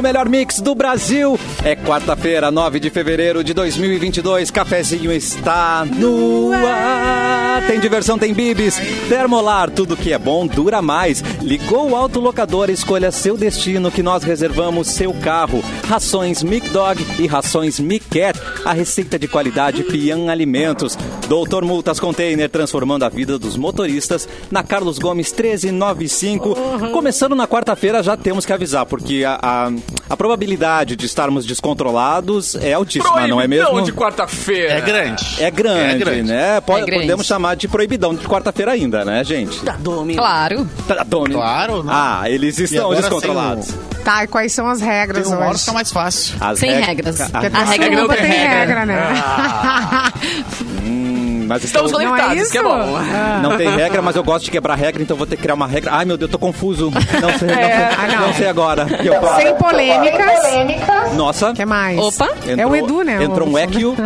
o melhor mix do Brasil. É quarta-feira, 9 de fevereiro de 2022. Cafezinho está no ar. Tem diversão, tem bibis. Termolar, tudo que é bom dura mais. Ligou o autolocador, escolha seu destino que nós reservamos seu carro. Rações Mic Dog e rações Mic Cat. A receita de qualidade Pian Alimentos. Doutor Multas Container, transformando a vida dos motoristas. Na Carlos Gomes 1395. Começando na quarta-feira, já temos que avisar, porque a, a, a probabilidade de estarmos descontrolados é altíssima, não é mesmo? Proibidão de quarta-feira. É grande. É grande, É grande. né? Pode- É grande. Podemos chamar de proibidão de quarta-feira ainda, né, gente? Claro. Tá, Domi. Claro, né? Ah, eles estão descontrolados. sem Tá, e quais são as regras Tem hora hoje? fica mais fácil. As Sem reg- regras. A- A regra suruba não tem regra. regra, né? Hum, mas Estamos estou- Não é conectados, isso? que é bom. Ah. Não tem regra, mas eu gosto de quebrar regra, então vou ter que criar uma regra. Ai, meu Deus, tô confuso. Não sei, não sei, Ah, não. não sei agora. E eu- Sem polêmicas. Nossa. O que mais? Opa. É o Edu, né? Entrou um equio.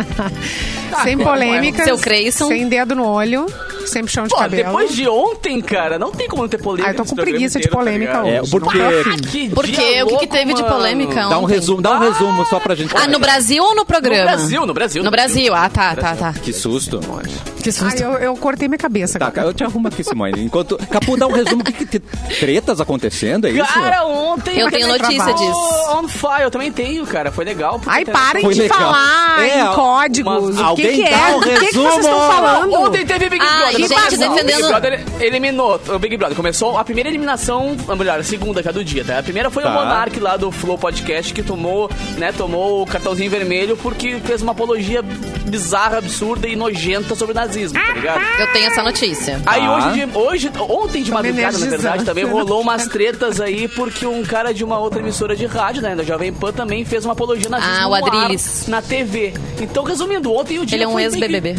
Sem polêmicas. Seu Creyson. Sem dedo no olho. Sem puxão de Pô, cabelo. depois de ontem, cara, não tem como não ter polêmica. Ah, eu tô com preguiça de tá polêmica? É, hoje. porque- tô afim. Que Por dia quê? O que, que teve de mano. polêmica Dá um ontem? resumo, dá um resumo só pra gente. Ah, no Brasil ou no programa? No Brasil, no Brasil. No Brasil. Ah, tá, tá, tá. Que susto. Que susto. eu, eu cortei minha cabeça. Tá, agora. eu te arrumo aqui, Simone. Enquanto. Capu, dá um resumo. O que, que, tretas acontecendo? É isso? Cara, ontem... Eu tenho notícia disso. On fire, eu também tenho, cara. Foi legal. porque Ai, parem de falar É, em códigos. o que, alguém que é? O que, que vocês estão falando? Ontem teve Big Ah, Brother. gente Brasil. defendendo- O Big Brother eliminou o Big Brother. Começou a primeira eliminação, melhor, a segunda, que é a do dia, tá? A primeira foi Tá. o Monark lá do Flow Podcast, que tomou, né, tomou o cartãozinho vermelho porque fez uma apologia bizarra, absurda e nojenta sobre o nazismo, tá ligado? Eu tenho essa notícia. Aí Tá. hoje, de- hoje, ontem de me madrugada, na verdade, também rolou umas tretas aí, porque um cara de uma outra emissora de rádio, né, da Jovem Pan, também fez uma apologia nazista Ah, o ar, Adrilles. na TV. Então, resumindo, ontem o dia Ele é um ex-BBB.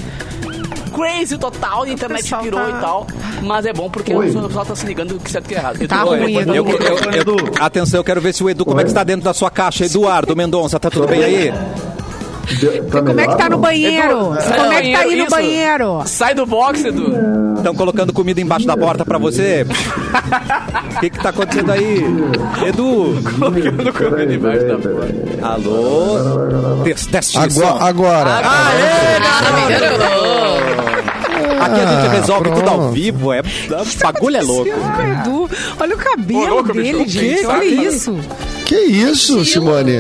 crazy total, a internet pessoal pirou tá- e tal. Mas é bom porque o pessoal tá se ligando que certo e que errado. Tá Oi, ruim, Edu. eu- eu- eu- atenção, eu quero ver se o Edu, como é que está dentro da sua caixa. Eduardo Mendonça, tá tudo bem aí? Como é que tá no banheiro? Edu, Como é que tá aí banheiro, no isso. banheiro? Sai do box, Edu. Estão colocando comida embaixo da porta pra você? O que que tá acontecendo aí? Edu? Colocando comida embaixo da porta. Alô? Teste, teste. Agora, agora. Ah, melhorou. Aqui a gente Ah, resolve tudo ao vivo. É, o bagulho é louco. Edu, olha o cabelo Ô, louco, dele, gente. Olha isso. Que isso, Simone?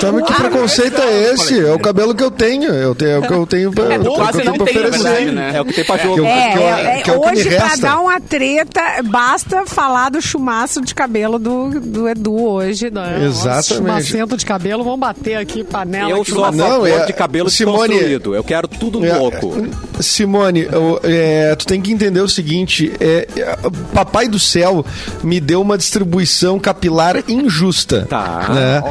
Sabe que preconceito é esse? É o cabelo que eu tenho. Eu tenho, é o que eu tenho pra, É, é o que quase eu tenho pra verdade, oferecer. né? É o que tem pra Que jogo. eu- É, é, é hoje, pra dar uma treta, basta falar do chumaço de cabelo do, do Edu hoje. Né? Exatamente. Chumacento de cabelo, vamos bater aqui, panela. Eu sou a Não, favor é- de cabelo Simone- desconstruído. Eu quero tudo É, louco. Simone, eu- é, tu tem que entender o seguinte: é, é, Papai do Céu me deu uma distribuição capilar injusta. Tá. né?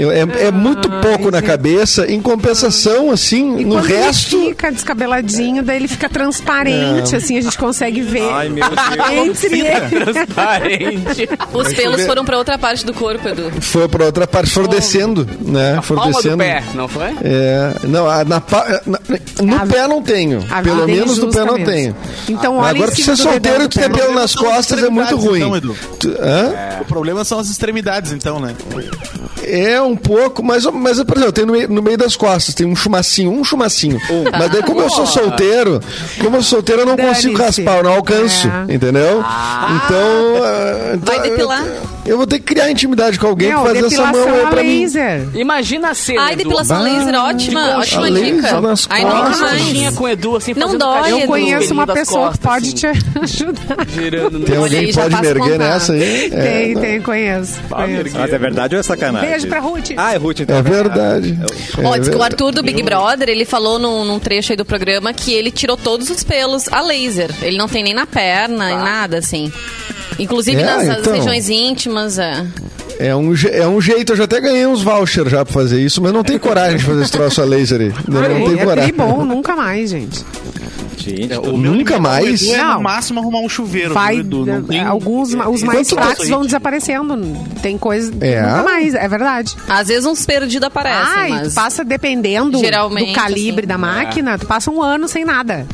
Eu- É, é muito pouco na cabeça, em compensação, assim, E no resto. ele fica descabeladinho, daí ele fica transparente, assim, a gente consegue ver. Ai, meu Deus. Entre ele. Transparente. Os pelos foram pra outra parte do corpo, Edu. Foi pra outra parte, foram descendo, né? Foram Palma do descendo. pé, não foi? É, não, a- na, pa- na- no A- pé não tenho. A Pelo é menos no pé não mesmo. tenho. Então, olha agora ser do solteiro e ter pé. pelo nas costas é muito ruim. então, Edu. Tu- hã? O problema são as extremidades, então, né? É um pouco, mas, mas por exemplo, eu tenho no meio, no meio das costas, tem um chumacinho, um chumacinho. Mas daí, como eu sou solteiro, como eu sou solteiro, eu não consigo raspar, eu não alcanço, É. entendeu? Então, ah, então, Vai depilar. Eu, eu vou ter que criar intimidade com alguém pra fazer essa mão aí a pra mim. laser. Imagina a cena, Ai, depilação laser, ótima, ótima laser dica. nas Ai, nunca costas. mais. Conchinha com o Edu, assim, Não fazendo dói. Eu conheço uma das pessoa que pode assim, te ajudar. girando no- Tem alguém que já pode faço me erguer contato. nessa aí? É, Tem, tem, conheço. conheço. Mas é verdade ou é sacanagem? Beijo pra Ruth. Ah, é Ruth, então. É verdade. É Ó, diz que o verdade. Arthur do Big Brother, ele falou num, num trecho aí do programa que ele tirou todos os pelos a laser. Ele não tem nem na perna, nem nada, assim. Inclusive É, nas então. regiões íntimas, é. É um, é um jeito, eu já até ganhei uns vouchers já pra fazer isso, mas não tenho coragem de fazer esse troço a laser aí. Não, não tenho É coragem. bom, nunca mais, gente. Gente, O meu Nunca mais? É no máximo arrumar um chuveiro. Vai, Edu? Não tem- alguns, os mais Quanto fracos vão desaparecendo. Tem coisa. É? Nunca mais, é verdade. Às vezes uns perdidos aparecem, Ai, mas... tu passa dependendo Geralmente, do calibre assim, da máquina, tu passa um ano sem nada.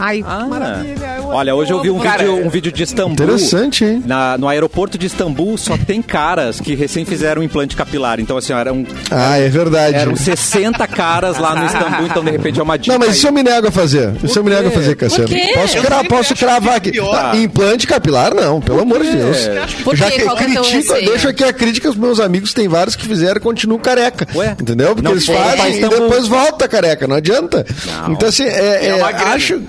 Ai, Ah. maravilha. eu Olha, hoje eu vi um Cara, vídeo, um vídeo de Istambul. Interessante, hein? Na- no aeroporto de Istambul só tem caras que recém fizeram um implante capilar. Então, assim, eram, Ah, é verdade. eram 60 caras lá no Istambul, então de repente é uma dica. Não, mas aí. isso eu me nego a fazer. Isso eu me nego a fazer, Cassiano. Posso, cra posso cravar que é aqui. pior. Tá, implante capilar, não, pelo amor de Deus. Por Já que é critico, receio? deixo aqui a crítica aos meus amigos, tem vários que fizeram e continuam careca. Ué? Entendeu? Porque Não eles fazem e depois volta careca, não adianta. Então, assim, é, É é, uma grana. acho.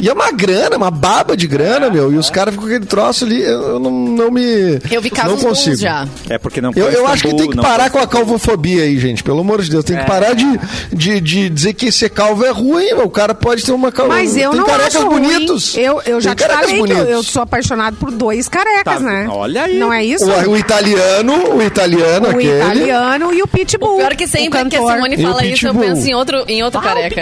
E é uma grana, uma baba de grana, meu. E os caras ficam com aquele troço ali, eu não, não me. Eu vi não casos bons consigo. já. É porque não Eu, eu acho que tem que não parar com a calvofobia aí, gente. Pelo amor de Deus. Tem que parar de, de, de dizer que ser calvo é ruim. O cara pode ter uma calva. Mas eu tem não carecas acho ruim. bonitos. Eu, eu já Tem te carecas falei que eu, bonitos. eu sou apaixonado por dois carecas, Tá, né? olha aí. Não é isso? O, o italiano, o italiano, O aquele. italiano e o Pitbull. O pior que sempre que a. Simone fala isso, eu Pitbull. penso em outro, em outro careca.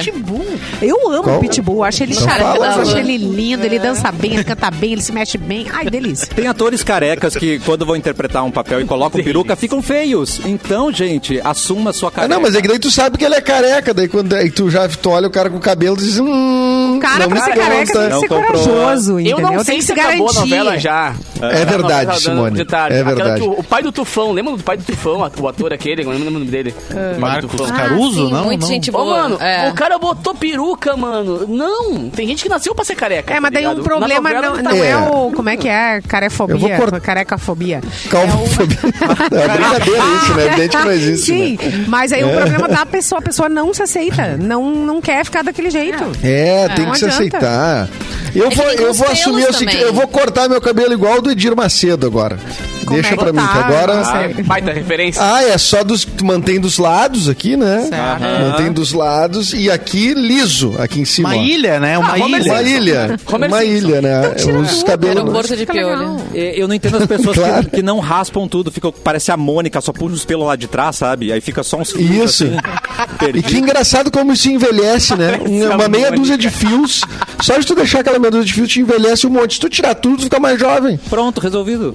Eu amo Qual? o Pitbull, acho ele Então fala. acho ele lindo, ele dança bem, ele canta bem, ele se mexe bem. Ai, delícia. Tem atores carecas que, quando vão interpretar um papel e colocam peruca, ficam feios. Então, gente, assuma sua Ah, careca. não, mas é que daí tu sabe que ele é careca. Daí quando aí tu já tu olha o cara com o cabelo e diz: Hum, Cara, não pra ser careca tem que Não ser corajoso, Eu entendeu? não tem sei que se se acabou a novela já. É verdade, Tá dando Simone. de tarde. É verdade. que o, o pai do Tufão, lembra do pai do Tufão, o ator aquele, eu não lembro o nome dele. Do Marcos Tufão. Caruso, sim, não? muito não. gente Ô, boa. mano, é. o cara botou peruca, mano. Não, tem gente que nasceu pra ser careca. É, mas tá daí um problema novela não, tá- não é. É. o. Como é que é? Carefobia. Eu vou cort- Carecafobia. Calvofobia. Não, é brincadeira isso, né? É evidente que não existe. Sim, né? mas aí o problema da pessoa, a pessoa não se aceita. Não, não quer ficar daquele jeito. É, tem não que se aceitar. Eu vou, tem eu vou assumir o seguinte: eu vou cortar meu cabelo igual o do Edir Macedo agora. Como Deixa é que pra mim, que agora. Não sei. Ah, baita referência. Ah, é só dos. Tu mantém dos lados aqui, né? Certo. Mantém dos lados e aqui liso, aqui em cima. Uma ó. ilha, né? Uma Ah, Homer ilha. Uma ilha. Homer uma Simpson. ilha, né? Os cabelos. Aeroporto de Fica piolho. legal. É, Eu não entendo as pessoas Claro. que, que não raspam tudo, ficam, parece a Mônica, só puxa os pelos lá de trás, sabe? Aí fica só uns fios Isso. assim, E perdido. que engraçado como isso envelhece, né? Uma, uma meia dúzia de fios. Só de tu deixar aquela meia dúzia de fios, te envelhece um monte. Se tu tirar tudo, tu fica mais jovem. Pronto, resolvido.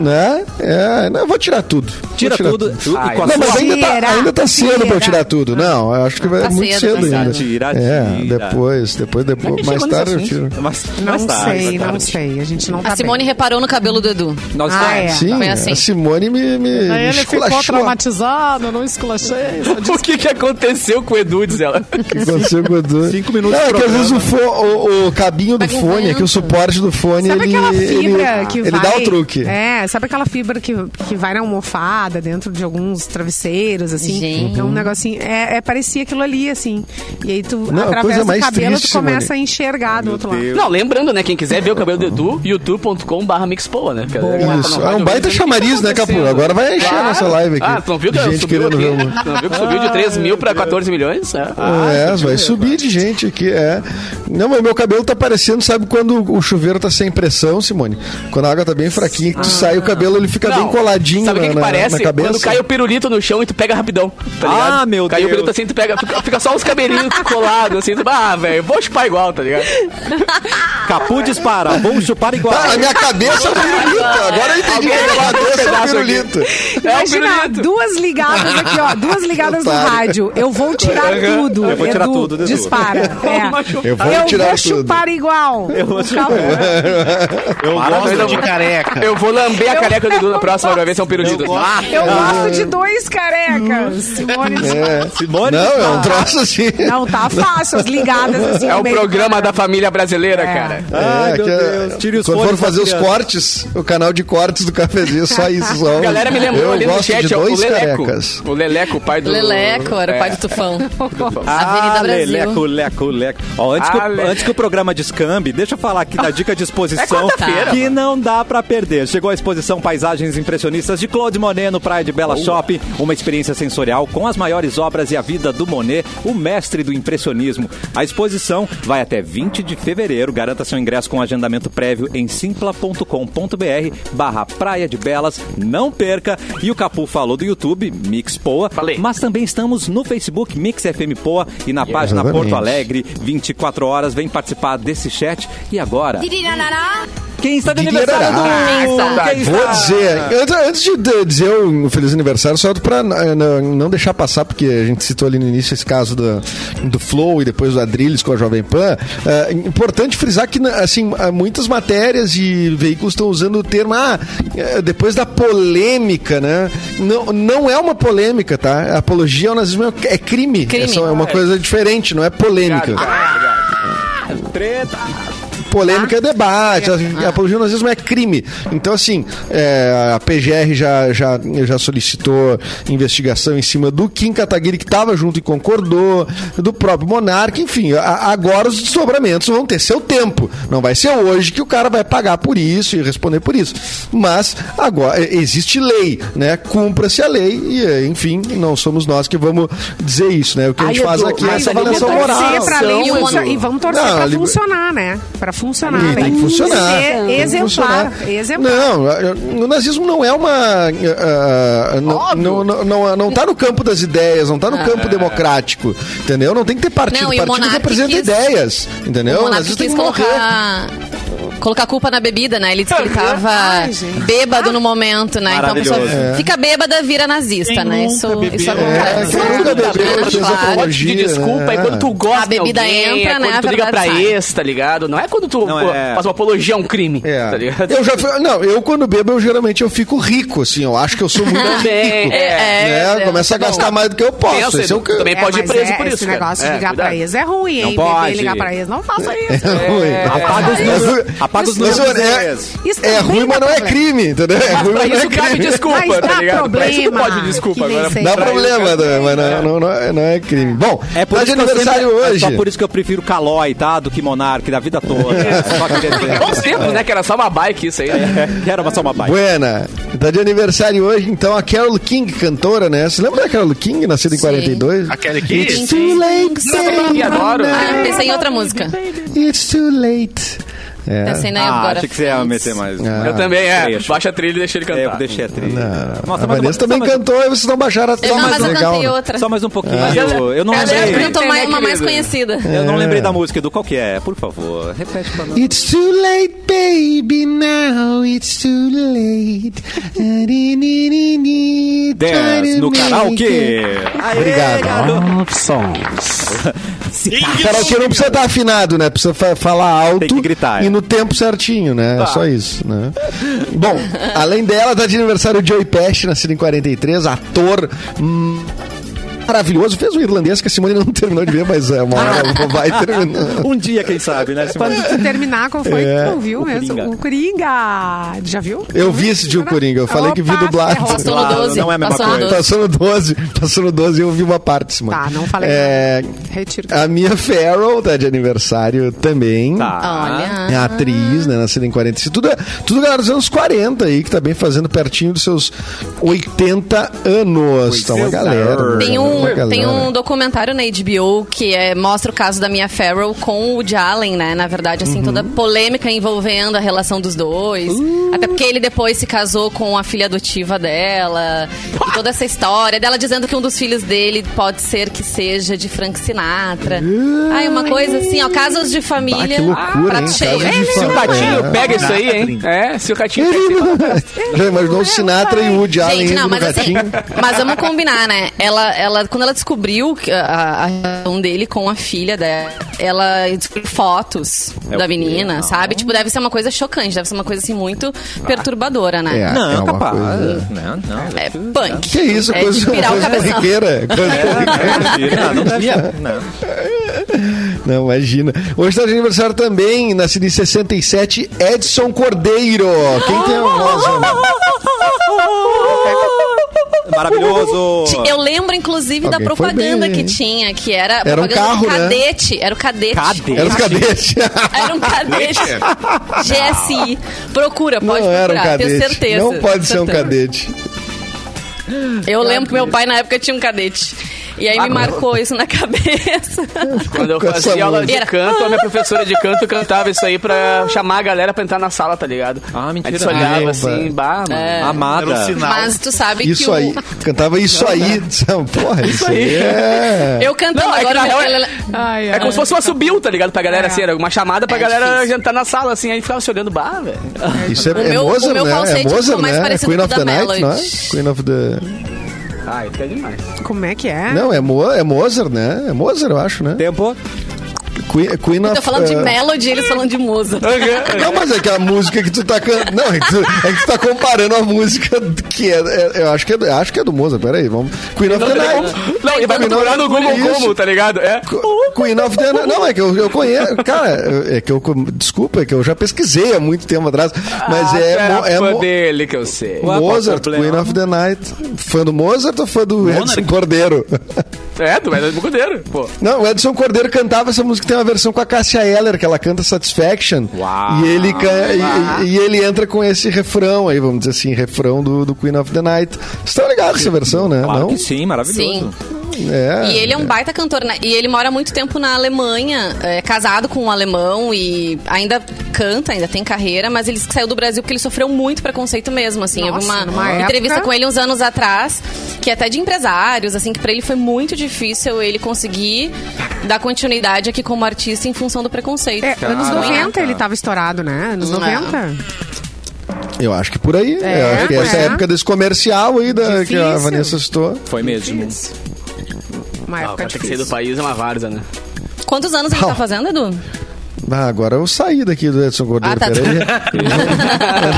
Né? É, não, eu vou tirar tudo. Tira tudo. tirar E com a Não, mas ainda tá, ainda tá cedo pra eu tira. tirar tudo. Não, eu acho que vai Tá muito cedo, cedo, ainda. Tira, é, tira. depois, depois, depois que mais tarde eu tiro. Mas, Não mais tarde, sei, mais não sei. A gente não tá A Simone bem. reparou no cabelo do Edu. Nós Ah, é. Sim, Foi assim. a Simone me, me, ele ficou esculachou. traumatizado, não esculachei. O que, que aconteceu com o Edu, diz ela? O que aconteceu com o Edu? Cinco minutos Não, é que às vezes o, programa. fo- o, o cabinho do fone, aqui, o suporte do fone, Sabe ele, dá o truque. É, sabe aquela fibra que, que vai na almofada, dentro de alguns travesseiros, assim? Gente. É um negocinho... É, é, parecia aquilo ali, assim. E aí tu, Não, através do mais cabelo, triste, tu começa Simone. a enxergar do outro lado. Deus. Não, lembrando, né? Quem quiser ver o cabelo do Edu, youtube.com.br mixpoa, né? É- Isso, não é um baita que chamariz, tá né, Capu? Agora vai encher a nossa live aqui. Ah, tu não viu que Gente subiu querendo aqui? ver Tu não viu que subiu de 3 mil pra 14 milhões? É. é, vai subir de gente aqui, é. Não, mas meu cabelo tá parecendo, sabe quando o chuveiro tá sem pressão, Simone? Quando a água tá bem fraquinha, que tu sai o cabelo, ele fica Não, bem coladinho Sabe o que, que parece? Quando cai o pirulito no chão e tu pega rapidão, tá Ah, ligado? meu Caiu o Deus. pirulito assim, tu pega, fica, fica só os cabelinhos colados, assim, tu, ah, velho, vou chupar igual, tá ligado? Capu dispara, vamos chupar igual. Ah, a minha cabeça é o pirulito. Agora eu entendi a minha cabeça é o pirulito. É o Imagina, pirulito. duas ligadas aqui, ó. Duas ligadas no rádio. Eu vou tirar tudo. Eu vou tirar Edu, tudo, Edu. Dispara. É. Eu vou Eu tirar vou tudo. chupar igual. Eu vou O chupar. Eu gosto de careca. Eu vou lamber a careca do Edu na próxima pra ver se é um pirulito. Ah, Eu gosto de dois carecas. Simone É. Simone Não, é um troço assim. Não, tá fácil, as ligadas assim. é o programa da família brasileira, É. cara. Ai, meu que é- Deus. Tire os Quando for fazer os cortes, o canal de cortes do cafezinho, só isso. Só A galera me lembrou eu ali no gosto chat, de ó, o dois Leleco. carecas. O Leleco, o pai do... Leleco, era o pai do Tufão. Ah, Avenida Brasil. Leco, leco, leco. Ó, antes, que, Ah, o- le- antes que o programa descambe, deixa eu falar aqui da dica de exposição É quarta-feira, que não dá pra perder. Chegou a exposição Paisagens Impressionistas de Claude Monet no Praia de Bela Shopping. Uma experiência sensorial com as maiores obras e a vida do Monet, o mestre do impressionismo. A exposição vai até 20 de fevereiro. Garanta seu ingresso com agendamento prévio em simpla.com.br barra Praia de Belas. Não perca. E o Capu falou do YouTube, Mix Poa. Falei. Mas também estamos no Facebook Mix FM Poa e na página Exatamente. Porto Alegre, 24 horas. Vem participar desse chat. E agora, Quem está de aniversário do... Ah, Quem Vou dizer, antes, antes de dizer um feliz aniversário, só pra eh, não, deixar passar, porque a gente citou ali no início esse caso do, do Flow e depois do Adrilles com a Jovem Pan. É importante frisar que, assim, há muitas matérias e veículos estão usando o termo, ah, eh, depois da polêmica, né? Não, não é uma polêmica, tá? A apologia ao nazismo é é crime. Crime. É só- é uma coisa diferente, não é polêmica. Treta. Polêmica é debate, a apologia ao nazismo é crime. Então, assim, é, a PGR já, já, já solicitou investigação em cima do Kim Kataguiri, que estava junto e concordou, do próprio Monarca, enfim, a- agora os desdobramentos vão ter seu tempo. Não vai ser hoje que o cara vai pagar por isso e responder por isso. Mas agora é, existe lei, né? Cumpra-se a lei e, é, enfim, não somos nós que vamos dizer isso, né? O que a gente Ai, faz Edu, aqui é essa ali avaliação vamos moral. lei E? E vamos torcer ali- funcionar, né? Pra funcionar. Tem, tem que funcionar. Ser Tem que exemplar. funcionar. Exemplar. Não, o nazismo não é uma. ah, ah, não, não, não, não, tá no campo das ideias, não tá no campo democrático. Entendeu? Não tem que ter partido. Não, e o partido representa quis- ideias. Entendeu? O nazista tem que morrer. colocar, colocar a culpa na bebida, né? Ele disse que ele tava Ai, bêbado no momento, né? Então a pessoa Maravilhoso. fica bêbada, vira nazista, Quem né? Isso, bebeu? isso É, acontece. quem nunca bebeu, fez claro. pedir desculpa, né? é quando tu gosta A bebida alguém, entra, é né, quando tu liga pra sai. ex, tá ligado? Não é quando tu Não pô, é. faz uma apologia a um crime, É. tá ligado? Eu já fui- não, eu quando bebo, eu geralmente eu fico rico, assim, eu acho que eu sou muito rico. é. né? Começa a gastar mais do que eu posso. Pensa, Esse é o que também É, pode ir preso é, por esse isso, cara. negócio de É, ligar pra cuidado. ex é ruim, Não hein? pode. Beber e ligar pra ex. Não faça isso. É ruim. Apaga os É números. Apaga os Mas, números. é, é ruim, mas não é crime, entendeu? É Mas ruim, pra mas não é crime. desculpa, tá dá ligado? Pra isso problema pode desculpa. Dá pra problema, né? mas não, não, não, é, não é crime. Bom, É por tá de isso que eu aniversário hoje. É só por isso que eu prefiro Calói, tá? Do que Monark, da vida toda. Bons tempos, né? Que era só uma bike isso aí. né? É, Era uma só uma bike. Buena. Tá de aniversário hoje, então, a Carol King, cantora, né? Você lembra da Carol King, nascida em Sim. 42? Aquele aqui? It's too late, adoro. Ah, pensei em outra música. It's too late. É. Pensei na Ah, agora. achei que você ia meter mais. Ah. Eu também, é. trecho. Baixa a trilha e deixa ele É, eu cantar. deixei a trilha. Não, Nossa, a mas Vanessa uma- também mais- cantou e vocês não baixaram a Eu não, mas eu legal. cantei outra. Só mais um pouquinho. Eu, ela- eu não ela é lembrei. bonita. Cantou né, uma mais conhecida. Eu não lembrei da música, do qual que é? Por favor, repete pra nós. It's too late, baby, now it's too late. Dance no karaokê. Obrigado. Of songs. Karaokê não precisa estar afinado, né? Precisa fa- falar alto Tem que gritar, e é. No tempo certinho, né? É só isso, né? Bom, além dela, tá de aniversário o Joey Pesci, nascido em 43, ator hum, maravilhoso. Fez o irlandês que a Simone não terminou de ver, mas é uma hora vai terminar. Um dia, quem sabe, né? Quando tu terminar, qual foi É, que tu viu o mesmo? Coringa. O Coringa. Já viu? Eu vi esse de o Coringa, eu falei que vi Opa, dublado. Passou no Claro, 12. não é a mesma passou no coisa. 12. Passou no 12, passou no 12 e eu vi uma parte, Simone. Tá, não falei É, Retiro. a Mia Farrow tá de aniversário também. Tá. Olha. É atriz, né? Nascida em 45. Tudo, é- tudo galera dos anos 40 aí, que tá bem fazendo pertinho dos seus 80 anos. Tá uma 80. galera. Tem uma um, tem um documentário na HBO que é, mostra o caso da Mia Farrow com o Woody Allen, né? Na verdade, assim, toda Uhum. polêmica envolvendo a relação dos dois. Uh. Até porque ele depois se casou com a filha adotiva dela. E toda essa história dela dizendo que um dos filhos dele pode ser que seja de Frank Sinatra. Ai, uma coisa assim, ó, casos de família. Ah, que loucura, hein? cheio. De Se o família. Ratinho É. pega isso aí, hein? É, se o Ratinho pega isso aí. Já imaginou o Sinatra e o Woody Allen Gente, não, no mas assim, gatinho? mas vamos combinar, né? Ela, ela, quando ela descobriu a, a relação dele com a filha dela, ela descobriu fotos É da menina, Não. sabe? Tipo, deve ser uma coisa chocante, deve ser uma coisa assim muito perturbadora, né? É, Não, é uma capaz. coisa- Não, não. É punk. Que isso, é coisa, de pirar o coisa corriqueira. Coisa Não, não deve não. Não, imagina. Hoje tá de aniversário também, nascido em 67, Edson Cordeiro. Quem tem a voz? né? Maravilhoso. Eu lembro, inclusive, da Alguém foi propaganda bem, que tinha, que era, Era um propaganda carro, do né? cadete. Era o cadete. Cadete? Era os cadetes. Era um cadete. GSI. Procura, pode Não era um procurar, tenho cadete. certeza. Não pode ser um cadete. Eu lembro que meu pai na época tinha um cadete. E aí me marcou isso na cabeça. Quando eu fazia aula de canto, a minha professora de canto cantava isso aí pra chamar a galera pra entrar na sala, tá ligado? Ah, mentira. A gente se olhava Ai, assim, bah, mano. É. Amada. Era um sinal. Mas tu sabe que Isso o... aí. Cantava isso aí. Porra, isso aí é... Eu cantando Não, é que agora... real me- é- É como se fosse uma subiu, tá ligado? Pra galera, assim, era uma chamada pra É galera difícil. entrar na sala, assim, aí ficava se olhando, bah, velho. Isso é, O é meu- o Mozart, meu né? falsete É ficou Mozart, mais né? É Queen com of o the da Night, não é? Melody. Queen of the... Ah, isso é demais. Como é que é? Não, é, Mo... é Mozart, né? É Mozart, eu acho, né? Tempo. Queen, Queen Eu of... tô falando de uh, Melody, eles falando de Musa. Não, mas é que a música que tu tá cantando. Não, é que tu, é que tu tá comparando a música que é. é- eu acho que é, acho que é do Mozart, peraí, vamos. Queen of Não, the Night. não, e vai procurar no Google Isso. como, tá ligado? É. Queen of the Night. Não, é que eu, eu conheço. Cara, é que eu. Desculpa, é que eu já pesquisei há muito tempo atrás. Mas Ah, é. Mo- é fã Mo- dele que eu sei. Mozart? Queen of the Night. Fã do Mozart ou fã do Edson Cordeiro? É, do Edson Cordeiro, pô. Não, o Edson Cordeiro cantava essa música, tem uma versão com a Cássia Eller, que ela canta Satisfaction. Uau. E ele, e, e ele entra com esse refrão aí, vamos dizer assim, refrão do, do Queen of the Night. Vocês estão ligados essa versão, né? Claro Não? que sim, maravilhoso. É. E ele é um baita cantor, né? E ele mora muito tempo na Alemanha, é casado com um alemão e ainda canta, ainda tem carreira, mas ele saiu do Brasil porque ele sofreu muito preconceito mesmo, assim. Nossa, uma, numa entrevista com ele uns anos atrás, que é até de empresários, assim, que pra ele foi muito difícil ele conseguir dar continuidade aqui como artista em função do preconceito. É, anos Caraca. 90 ele tava estourado, né? Anos Não. 90. Eu acho que por aí. É, eu acho que essa é. época desse comercial aí da, que a. Vanessa citou. Foi mesmo. Uma Ah, época cara tem que sair do difícil. país é uma várzea, né? Quantos anos ele tá fazendo, Edu? Ah, agora eu saí daqui do Edson Cordeiro, Ah, tá. peraí.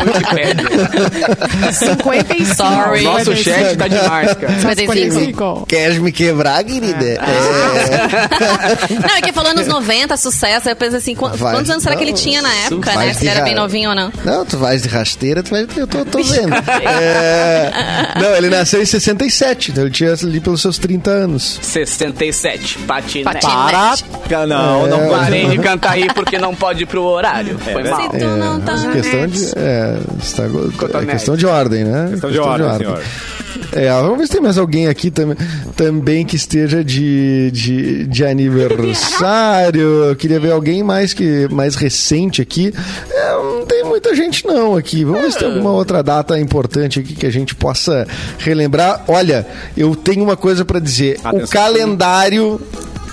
Wikipedia. 55. Sorry. Nosso chat tá demais, cara. 55. Queres me quebrar, querida? É. Não, é que falou anos 90, sucesso. Eu pensei assim, qu- Vai. quantos anos será que ele Não, tinha na época, né? Se ele era bem novinho ou não. Não, tu vais de rasteira, tu vai. Eu tô, tô vendo. É, Não, ele nasceu em 67, então ele tinha ali pelos seus 30 anos. 67, patinete. Patinete. Para. Não, É. não Parei pode. de cantar aí porque não pode ir pro horário. Foi mal. Se tu não tá Questão de. É, está, é questão de ordem, né? Questão de ordem, senhor. É, vamos ver se tem mais alguém aqui tam, também que esteja de, de, de aniversário. Eu queria ver alguém mais que mais recente aqui. É, não tem muita gente não aqui. Vamos ver se tem alguma outra data importante aqui que a gente possa relembrar. Olha, eu tenho uma coisa para dizer. O Atenção. calendário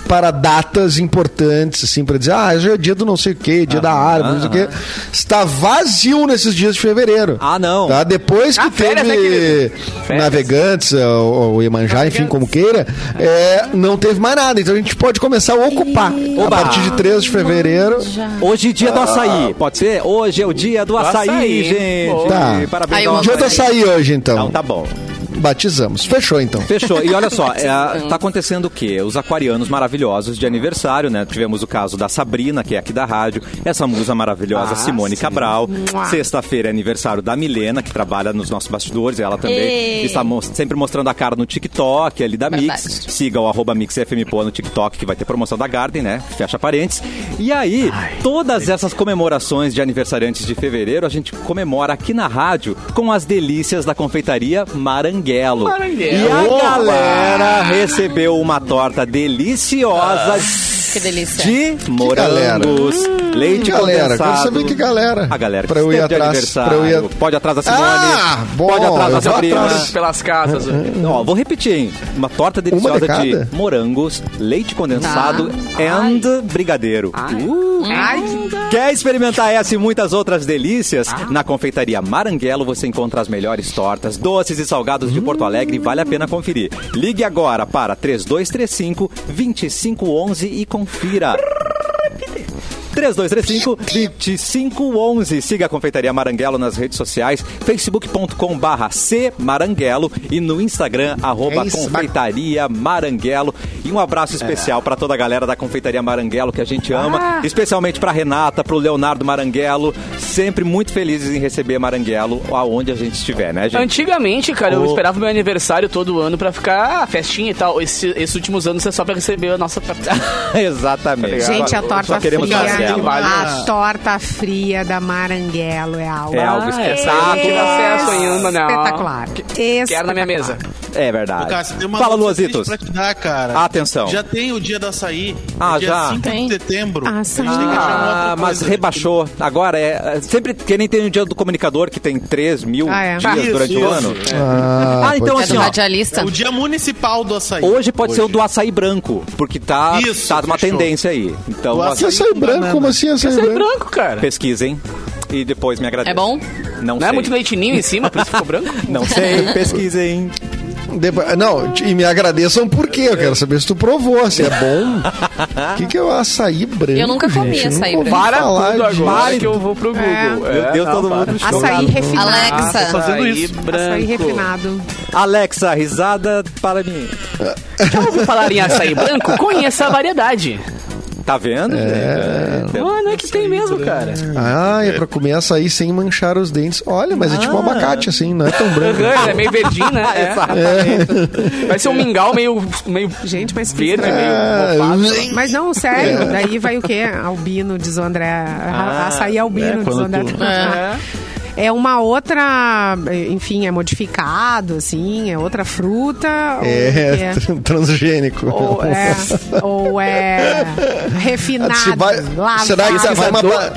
para datas importantes, assim, para dizer, ah, hoje é dia do não sei o quê, dia da árvore, não sei o quê, está vazio nesses dias de fevereiro. Ah, não. Tá? Depois que Ah, férias, né, teve? Férias. navegantes, ou, ou Iemanjá, enfim, como queira, é, não teve mais nada. Então a gente pode começar a ocupar. A Oba. partir de 13 de fevereiro. Hoje é dia do açaí. Pode ser? Hoje é o dia do açaí, açaí. gente. Tá. Parabéns Aí Dia do açaí. açaí hoje, então. Então tá bom. Batizamos. Fechou, então. Fechou. E olha só, é, tá acontecendo o quê? Os aquarianos maravilhosos de aniversário, né? Tivemos o caso da Sabrina, que é aqui da rádio, essa musa maravilhosa Ah, Simone sim. Cabral. Sexta-feira é aniversário da Milena, que trabalha nos nossos bastidores. Ela também Ei. está mo- sempre mostrando a cara no TikTok ali da Mix. Verdade. Siga o arroba MixFMPO no TikTok, que vai ter promoção da Garden, né? Fecha parentes. E aí, todas essas comemorações de aniversariantes de fevereiro, a gente comemora aqui na rádio com as delícias da confeitaria Maranguelo. Maranguelo. E a Opa! galera recebeu uma torta deliciosa Que delícia. de morangos, leite Que galera? condensado. Quero saber que galera. A galera que Pra eu ir de atrás, pra eu ir- Pode atrás da Simone. Ah, bom, pode atrás da atrás. Pelas casas. Ó, vou repetir, hein? Uma torta deliciosa de de, cada? morangos, leite condensado and brigadeiro. Uh, Ai, Quer experimentar essa e muitas outras delícias? Na confeitaria Maranguelo você encontra as melhores tortas, doces e salgados de Porto Alegre vale a pena conferir. Ligue agora para 3235 2511 e confira. 3235-2511. Siga a Confeitaria Maranguelo nas redes sociais, facebook.com barra Maranguelo e no Instagram, arroba É isso, Confeitaria Maranguelo. E um abraço especial para toda a galera da Confeitaria Maranguelo que a gente ama, especialmente para Renata, para o Leonardo Maranguelo, sempre muito felizes em receber Maranguelo aonde a gente estiver, né, gente? Antigamente, cara, eu Ô. esperava meu aniversário todo ano pra ficar ah, festinha e tal. Esse- esses últimos anos é só pra receber a nossa. Exatamente. Gente, a Só torta queremos fria. Maranguelo. A torta fria da Maranguelo é algo. É algo Ah, aí eu não tive acesso não. Espetacular. Quero na minha mesa. É verdade. Cássio, tem uma Fala, Luazitos. pra te dar, cara. Atenção. Já tem o dia do açaí. Ah, É dia já? 5 Tem. de setembro. Açaí. Ah, outra mas rebaixou. Agora é. é Sempre que nem tem o dia do comunicador, que tem 3 mil Ah, é. dias Isso, durante o isso. ano. Ah, Ah, então É assim, ó. radialista. O dia municipal do açaí. Hoje pode ser o do açaí branco, porque tá, Isso, tá uma tendência aí. Então, O açaí açaí branco? Como assim açaí Isso é branco? branco, cara. pesquisem e depois me agradeçam. É bom? Não, Não sei. é muito leitinho em cima, por isso ficou branco? Não sei, pesquisem. Depois- não, e me agradeçam por quê? Eu quero saber se tu provou, se é bom. O que, que é o açaí branco? Eu nunca comi gente? açaí nunca ouvi branco. Para falar tudo disso. agora que eu vou pro Google. É. Meu Deus, não, todo para. mundo chocado. Açaí refinado. Alexa. tô fazendo Açaí isso. branco. Açaí refinado. Alexa, risada para mim. Já ouviu falar em açaí branco? Conheça a variedade. Tá vendo? É. Mano, é que tem mesmo, cara. Ah, é pra comer açaí sem manchar os dentes. Olha, mas é tipo um abacate, assim, não é tão branco. É meio verdinho, né? É. Vai ser um mingau meio, meio Gente, mas verde, É, meio mofado. Mas não, sério, daí vai o quê? Albino, diz o André. A- Açaí albino, é, diz o André. tu- É. É uma outra, enfim, é modificado, assim, é outra fruta. É, tran- transgênico. Ou é, ou é refinado. Se vai- lavado. será que vai uma ba-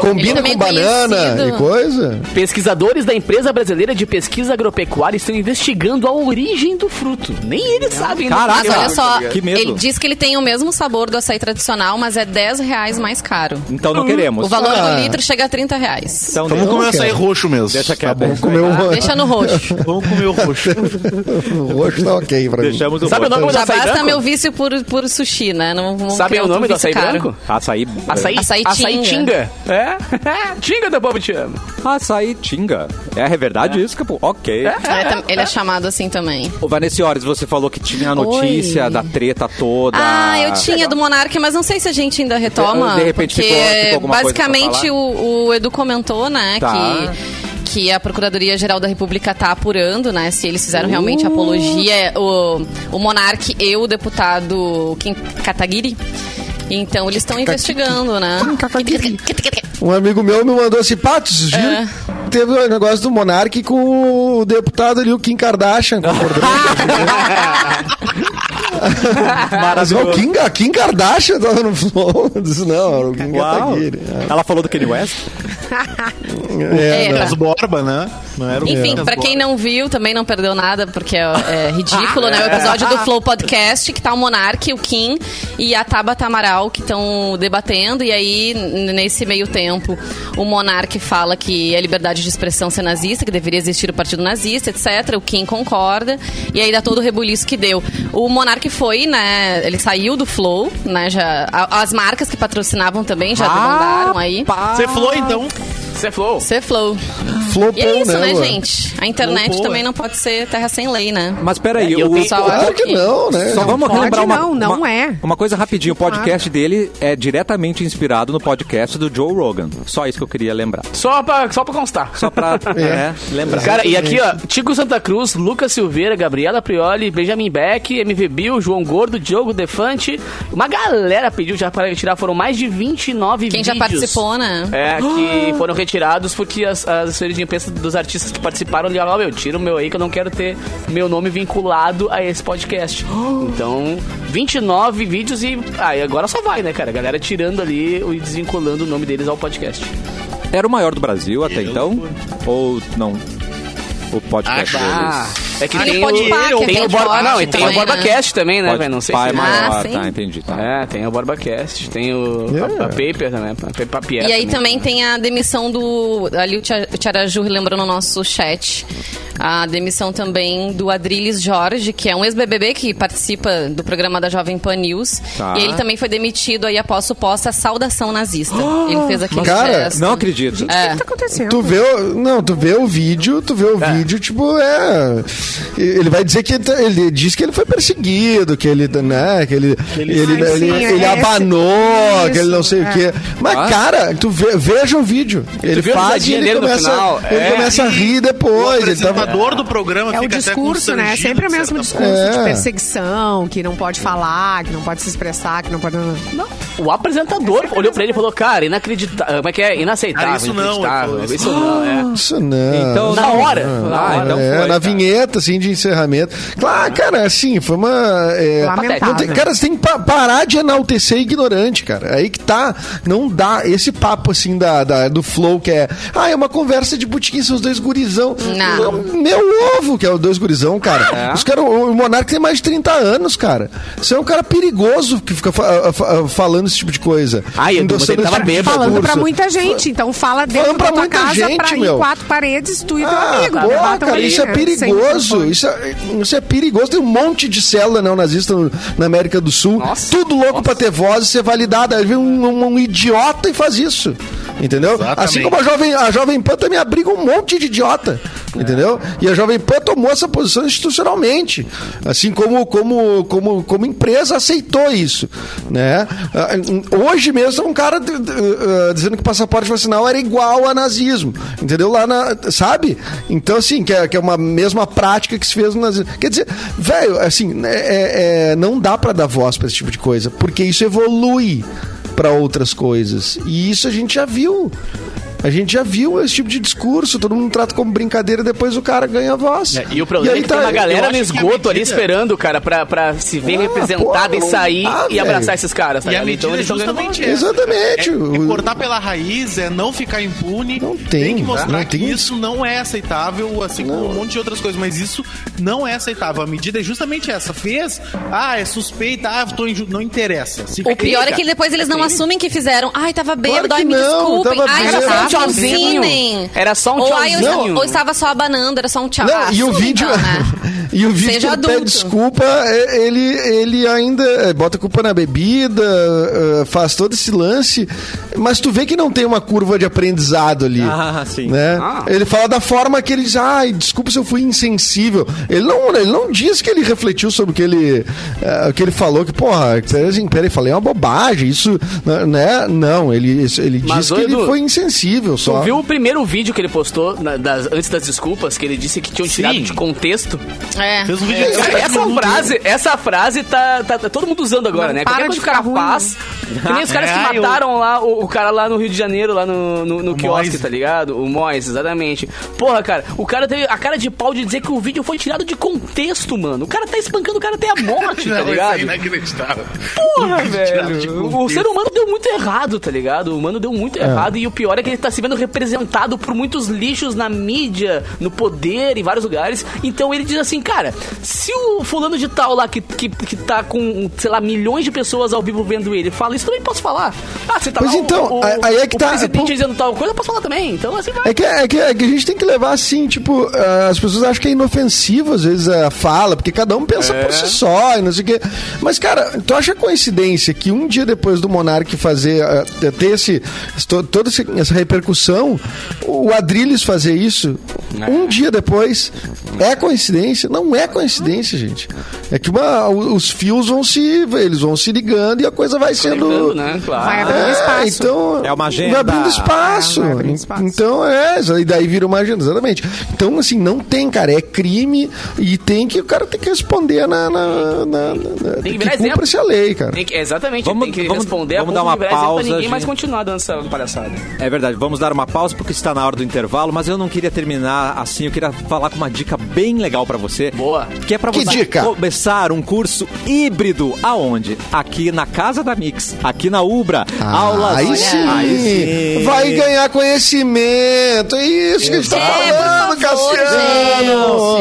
combina Ele com é banana conhecido. e coisa? Pesquisadores da empresa brasileira de pesquisa agropecuária estão investigando a origem do fruto. Nem eles sabem. né? Caraca. Mas olha só, Que medo. ele diz que ele tem o mesmo sabor do açaí tradicional, mas é 10 reais mais caro. Então não queremos. O valor Ah. do litro chega a 30 reais. Então, Vamos comer o açaí roxo mesmo. Deixa Tá quieto. bom. Vamos comer um Deixa no roxo. Vamos comer o roxo. o roxo tá ok pra mim. Deixamos o Sabe o nome do Já açaí basta branco? meu vício por, por sushi, né? Não Sabem criar o nome do açaí branco? Açaí. Açaí, Açaí açaí tinga. tinga. É? tinga do povo te ama. Açaí tinga. É, é verdade isso, Capu? Ok. É, tam- ele é chamado assim também. Ô, Vanessiores, você falou que tinha a notícia Oi. da treta toda. Ah, eu tinha do Monark, mas não sei se a gente ainda retoma. De repente porque ficou- ficou alguma basicamente o, o Edu comentou, né, Tá. que que a Procuradoria-Geral da República tá apurando, né, se eles fizeram realmente Uh. apologia, o, o Monark e o deputado Kim Kataguiri. Então eles estão investigando, né? Um amigo meu me mandou assim, Patos, viu? É. Teve o negócio do Monark com o deputado ali, o Kim Kardashian. concordando. Mas o Kim, a Kim Kardashian tava no flow. Disse, não, era o Kim. Ela falou do Kanye West? É, É, não. As Borba, né? Não era o Enfim, pra quem não viu, também não perdeu nada, porque é, é ridículo, né? O episódio do Flow Podcast, que tá o Monark, o Kim e a Tabata Amaral, que estão debatendo. E aí, nesse meio tempo, o Monark fala que é liberdade de expressão ser nazista, que deveria existir o partido nazista, etc. O Kim concorda. E aí dá todo o rebuliço que deu. O Monark foi, né? Ele saiu do Flow, né? Já, as marcas que patrocinavam também já demandaram aí. Você falou, então? Você é flow. Ser Flow. Flopou, E é isso, né, Luan? gente? A internet Flopou, também é. não pode ser terra sem lei, né? Mas peraí, eu o, tenho- Só Claro que não, né? Só vamos pode relembrar uma, não, não uma, é. uma coisa rapidinho. O podcast dele é diretamente inspirado no podcast do Joe Rogan. Só isso que eu queria lembrar. Só pra, só pra constar. Só pra é, lembrar. Cara, e aqui, ó, Tico Santa Cruz, Lucas Silveira, Gabriela Prioli, Benjamin Beck, MV Bill, João Gordo, Diogo Defante. Uma galera pediu já para retirar, foram mais de 29 Quem vídeos. já participou, né? É, que foram retirados porque as, as de imprensa dos artistas que participaram ali, ó, meu, tira o meu aí que eu não quero ter meu nome vinculado a esse podcast. Então, 29 vídeos e. Ah, e agora só vai, né, cara? A galera tirando ali e desvinculando o nome deles ao podcast. Era o maior do Brasil até então? Ou não? O podcast Ah, deles. É que Ele tem pode o, pá, que é tem bem o Borba, não, e tem também, o BorbaCast também, né, Pode- velho? Não sei pai se maior, Ah, sim. tá, entendi. Tá. É, tem o BorbaCast, tem o a, a Paper também, a Paper E aí também tem a demissão do. Ali o Tia- o Tiaraju lembrou no nosso chat. A demissão também do Adriles Jorge, que é um ex-BBB que participa do programa da Jovem Pan News. Tá. E ele também foi demitido aí após suposta saudação nazista. ele fez aquele Cara, gesto. Não acredito. É. O que tá acontecendo? Tu vê, o, não, tu vê o vídeo, tu vê o vídeo, tipo, é. Ele vai dizer que ele, tá- ele diz que ele foi perseguido, que ele, né, que ele, ele, ele, Ah, sim, ele, é ele esse- abanou, que ele não sei isso, o quê. Mas, Ah. cara, tu vê, veja o vídeo. Ele faz e ele começa, final? ele É. começa a rir O depois. Ele tava, apresentador do programa É o discurso, até né? constrangido, Sempre o mesmo discurso É. de perseguição, que não pode falar, que não pode se expressar, que não pode. Não. O apresentador olhou pra ele e falou, cara, inacreditável. Como é que é? Inaceitável. Cara, isso não, Isso não, é. Isso não. Então, Na hora. Na Ah, hora. então é, foi, na cara. vinheta, assim, de encerramento. Claro, cara, assim, foi uma. é, Lamentável. não tem- cara, você tem que pa- parar de enaltecer ignorante, cara. Aí que tá. Não dá esse papo, assim, da, da- do flow que é. Ah, é uma conversa de botiquim, são os dois gurizão. Não. Meu ovo, que é os dois gurizão, cara. Os cara o Monarca tem mais de 30 anos, cara. Você é um cara perigoso que fica fa- fa- falando esse tipo de coisa. Ele Endossando esse tava tipo de bêbado. Falando pra muita gente. Então fala dentro da tua casa gente, pra ir meu. quatro paredes, tu e teu Ah, amigo. cara, ali, isso é né? Perigoso. Isso é, isso é perigoso. Tem um monte de célula neonazista no- na América do Sul. Nossa. Tudo louco pra ter voz e ser validada. Aí vem um, um- um idiota e faz isso. Entendeu? Exatamente. Assim como a Jovem, a Jovem Pan também abriga um monte de idiota. Entendeu? E a Jovem Pan tomou essa posição institucionalmente. Assim como, como, como, como empresa aceitou isso. Né? Ah, Hoje mesmo um cara ah, dizendo que passaporte vacinal era igual a nazismo. Entendeu? Lá na. Sabe? Então, assim, que é, que é uma mesma prática que se fez no nazismo. Quer dizer, velho, assim, é- é- é, não dá pra dar voz pra esse tipo de coisa, porque isso evolui pra outras coisas. E isso a gente já viu. A gente já viu esse tipo de discurso, todo mundo trata como brincadeira, depois o cara ganha voz. É, E o problema aí é que tem uma galera no esgoto ali esperando, cara, pra, pra se ver Ah, representada e não sair dá, e abraçar esses caras, tá E a ligado? medida Então é eles estão ganhando justamente essa. Exatamente. É, é cortar pela raiz, é não ficar impune. Não tem, que mostrar não que tem isso não é aceitável, assim como um monte de outras coisas. Mas isso não é aceitável. A medida é justamente essa. Fez, ah, é suspeita, ah, tô inju... não interessa. Se O pior é que depois eles não assumem que fizeram. Ai, tava bêbado, Claro ai, me não, desculpem. Ai, já bêbado. Um Era só um tchauzinho. tchauzinho. Era só um ou, tchauzinho. ou estava só abanando, era só um tchau. Não, Ah, e o vídeo. então, né? e o vídeo Seja que ele pede desculpa, é, ele, ele ainda é, bota a culpa na bebida, é, faz todo esse lance, mas tu vê que não tem uma curva de aprendizado ali. Ah, sim. Né? Ah. Ele fala da forma que ele diz, ai, desculpa se eu fui insensível. Ele não, ele não diz que ele refletiu sobre o que ele, é, o que ele falou, que, porra, peraí, assim, peraí, falei uma bobagem, isso, né? Não, ele, ele Mas, diz ô, que ele Edu, foi insensível só. Tu viu o primeiro vídeo que ele postou na- das- antes das desculpas, que ele disse que tinham tirado Sim. de contexto? É. Fez um vídeo É, essa frase, essa frase tá, tá- tá todo mundo usando agora, Não né? para Qualquer coisa de cara ficar ruim, faz. Que nem os caras que É, eu- mataram lá o, o cara lá no Rio de Janeiro, lá no, no, no quiosque, Moise. tá ligado? O Mois, exatamente. Porra, cara, o cara teve a cara de pau de dizer que o vídeo foi tirado de contexto, mano. O cara tá espancando o cara até a morte, tá Não, isso ligado? é inacreditável. Porra, velho. O ser humano deu muito errado, tá ligado? O humano deu muito errado e o pior é que ele tá se vendo representado por muitos lixos na mídia, no poder, em vários lugares. Então ele diz assim, cara, se o fulano de tal lá que, que, que tá com, sei lá, milhões de pessoas ao vivo vendo ele fala isso, também posso falar. Ah, você tá Pois lá, então, o, o, aí é que o tá- presidente pô- dizendo tal coisa, eu posso falar também. Então assim vai. É que, é, que, é que a gente tem que levar assim, tipo, ah, as pessoas acham que é inofensivo às vezes a fala, porque cada um pensa por si só e não sei o quê. Mas, cara, tu acha coincidência que um dia depois do Monark fazer, ah, ter esse, to- toda essa repercussão, o Adrilles fazer isso, um dia depois, é coincidência? Não é coincidência, gente. É que uma- os fios vão se, eles vão se ligando e a coisa vai sendo... Né? Claro. Vai abrindo espaço. então, É uma agenda. Vai abrindo espaço. É, vai abrindo espaço. Então, é, e daí vira uma agenda, exatamente. Então, assim, não tem, cara, é crime e tem que, o cara tem que responder na... na, na, na Tem que exemplo. cumpra-se a lei, cara. Tem que- exatamente, Vamos- tem que vamos- responder vamos a dar uma e pausa, pra ninguém mais continuar dando essa palhaçada. É verdade, vamos dar uma pausa porque está na hora do intervalo, mas eu não queria terminar assim, eu queria falar com uma dica bem legal pra você. Boa. Que é pra Que você dica? começar um curso híbrido aonde? Aqui na Casa da Mix, aqui na Ubra. Aulas. Ah, Aí sim. Aí sim. Vai ganhar conhecimento. É isso que a gente tá É, falando, Cassiano.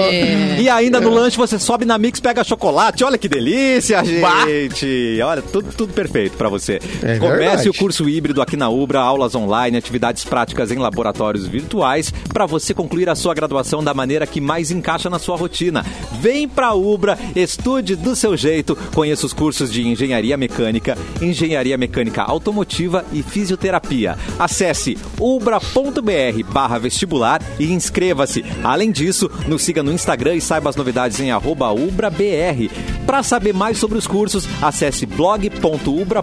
E ainda no lanche você sobe na Mix, pega chocolate. Olha que delícia, Bah. gente. Olha, tudo, tudo perfeito pra você. É Comece verdade. o curso híbrido aqui na Ubra, aulas online, atividades práticas em laboratórios virtuais, pra você concluir a sua graduação da maneira que mais encaixa na sua rotina. Vem pra Ubra, estude do seu jeito, conheça os cursos de engenharia mecânica, engenharia mecânica automotiva e fisioterapia. Acesse ubra.br barra vestibular e inscreva-se. Além disso, nos siga no Instagram e saiba as novidades em arroba ubrabr. Para saber mais sobre os cursos, acesse blog.ubra.br.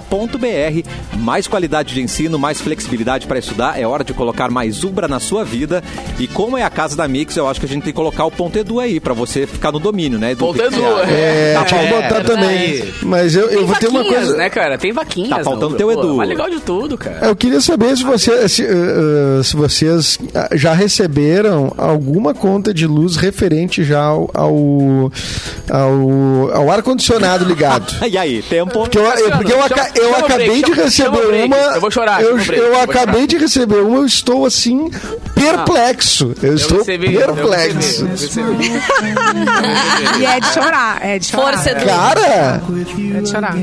Mais qualidade de ensino, mais flexibilidade para estudar. É hora de colocar mais Ubra na sua vida. E como é a casa da Mix, eu acho que a gente tem que colocar o ponto Edu aí, para você ficar no domínio, né? Edu? Ponto Edu? É, Tá que bom. botar é também. Mas eu, eu vou ter uma coisa. né, cara? Tem vaquinhas. Tá faltando no teu Ubra, pô, Edu. Mais legal de tudo, cara. Eu queria saber se, você, se, eh, se vocês ah, já receberam alguma conta de luz referente já ao, ao, ao, ao ar-condicionado ligado. E aí, tempo? Porque eu, eu- porque eu, aca- eu chama o acabei break, de receber o uma. Eu vou chorar, Eu, o break, eu eu vou acabei chorar. de receber uma, eu estou assim, perplexo. Eu, estou recebi, eu perplexo. recebi, eu recebi. E é de chorar, é de chorar. Força, Edu. Cara, É de chorar.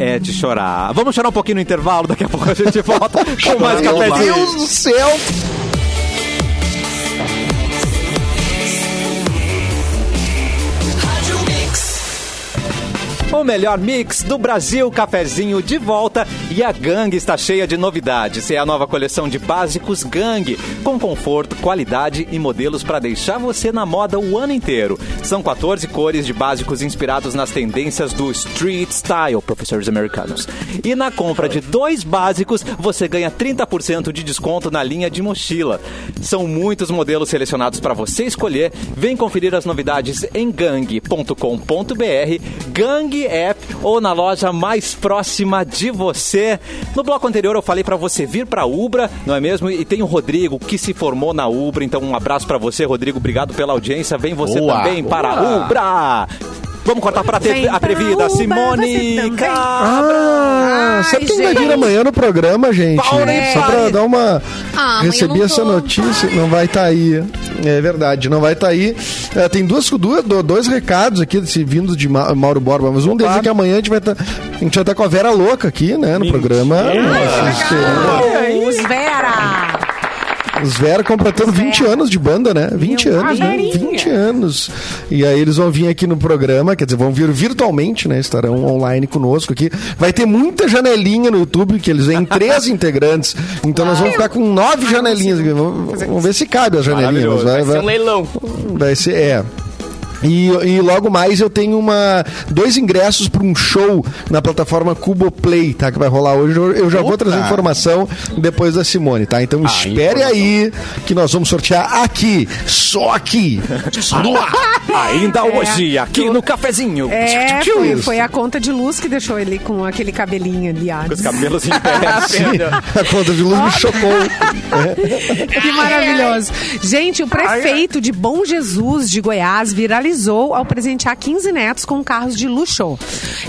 É de chorar. Vamos chorar um pouquinho no intervalo, daqui a pouco a gente volta com mais meu cafezinho. Deus do céu. O melhor mix do Brasil, cafezinho de volta e a Gang está cheia de novidades. É a nova coleção de básicos Gang, com conforto, qualidade e modelos para deixar você na moda o ano inteiro. São 14 cores de básicos inspirados nas tendências do street style, professores americanos. E na compra de dois básicos, você ganha 30% de desconto na linha de mochila. São muitos modelos selecionados para você escolher. Vem conferir as novidades em gang.com.br, Gang App ou na loja mais próxima de você. No bloco anterior eu falei para você vir para Ubra, não é mesmo? E tem o Rodrigo que se formou na Ubra, então um abraço para você, Rodrigo. Obrigado pela audiência. Vem você Boa, também para boa. Ubra. Vamos cortar para Vem pra atrevida, Ubra, Simone. Cabra. Ah, sabe quem vai vir amanhã no programa, gente? Paulo Só pra Epari. dar uma. Ah, Recebi essa notícia, não vai estar aí. É verdade, não vai estar aí. É, tem duas, duas, do- dois recados aqui desse, vindos de Ma- Mauro Borba, mas um deles é que amanhã a gente vai estar. A gente vai estar com a Vera Louca aqui, né? No programa. Os Vera! Os Vera completando 20 anos de banda, né? 20 Meu, anos, né? Verinha. 20 anos. E aí eles vão vir aqui no programa, quer dizer, vão vir virtualmente, né? Estarão online conosco aqui. Vai ter muita janelinha no YouTube, que eles vêm três integrantes. Então nós vamos ficar com nove janelinhas aqui. Vamos, vamos ver se cabe as janelinhas. Maravilhoso. Vai, Vai ser vai, um leilão. vai ser, é. E, e logo mais eu tenho uma dois ingressos para um show na plataforma Cubo Play, tá? Que vai rolar hoje. Eu, já vou Opa! trazer informação depois da Simone, tá? Então espere aí que nós vamos sortear aqui, só aqui. No ar. Ainda hoje, aqui no cafezinho. É, foi, foi a conta de luz que deixou ele com aquele cabelinho ali. ah, Com os cabelos em pé. Sim, a conta de luz me chocou. Que maravilhoso. Gente, o prefeito de Bom Jesus de Goiás viralizou ao presentear 15 netos com carros de luxo.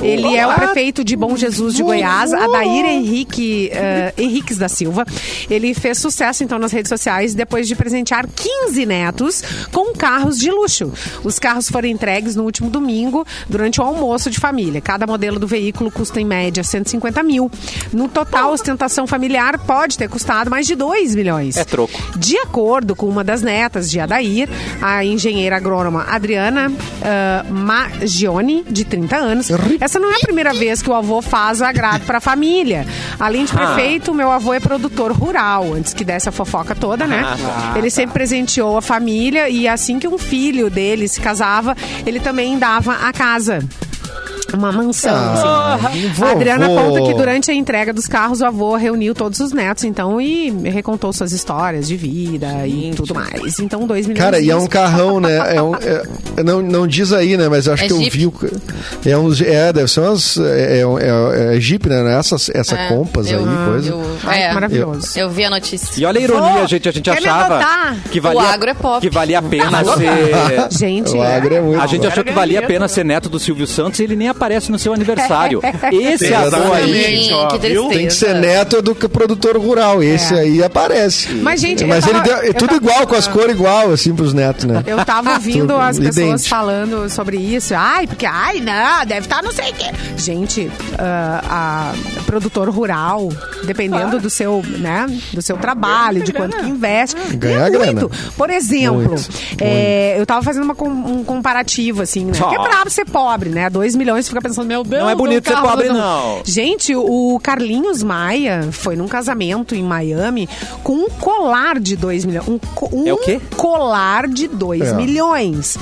Ele é o prefeito de Bom Jesus de Goiás, Adair Henrique, eh, Henriques da Silva. Ele fez sucesso, então, nas redes sociais depois de presentear 15 netos com carros de luxo. Os carros foram entregues no último domingo, durante o almoço de família. Cada modelo do veículo custa, em média, 150 mil. No total, a ostentação familiar pode ter custado mais de 2 milhões. É troco. De acordo com uma das netas de Adair, a engenheira agrônoma Adriana ah, Magione, de 30 anos, essa não é a primeira vez que o avô faz o agrado para a família. Além de prefeito, meu avô é produtor rural, antes que desse a fofoca toda, né? Ele sempre presenteou a família e assim que um filho dele se casava, ele também dava a casa. Uma mansão, Ah, assim. vovô. A Adriana conta que durante a entrega dos carros, o avô reuniu todos os netos, então, e recontou suas histórias de vida e tudo mais. Então, dois milhões. Cara, e é um carrão, né? É um, é- não, não diz aí, né? Mas eu acho É que eu Jeep? vi. o- É, uns, é, deve ser umas. É, é, é, é Jeep, né? Essas, essa É, compas eu- aí, coisa. eu- Ai, é, que maravilhoso. eu vi a notícia. E olha a ironia, Vô, gente. A gente achava que valia, O agro é pop. que valia a pena ser. Gente, O agro é muito A gente achou que valia a pena ser neto do Silvio Santos e ele nem aparece no seu aniversário. Esse avô aí. Ó, viu? tristeza. Tem que ser neto do que produtor rural. Esse É. aí aparece. Mas, gente, Mas eu ele tava- deu, é tudo tava- igual, com as cores igual, assim, pros netos, né? Eu tava ouvindo as pessoas idêntico. falando sobre isso. Ai, porque, ai, não, deve estar não sei o quê. Gente, ah, a produtor rural, dependendo do seu, né, do seu trabalho, de quanto que investe, Ganha ganha grana. muito. Por exemplo, Muito, é, eu tava fazendo uma um comparativo, assim, né? Que é brabo ser pobre, né? 2 milhões, você fica pensando, meu Deus. Não é bonito ser pobre, não. Gente, o Carlinhos Maia foi num casamento em Miami com um colar de 2 milhões. Um, co- um É o quê? colar de 2 É. milhões.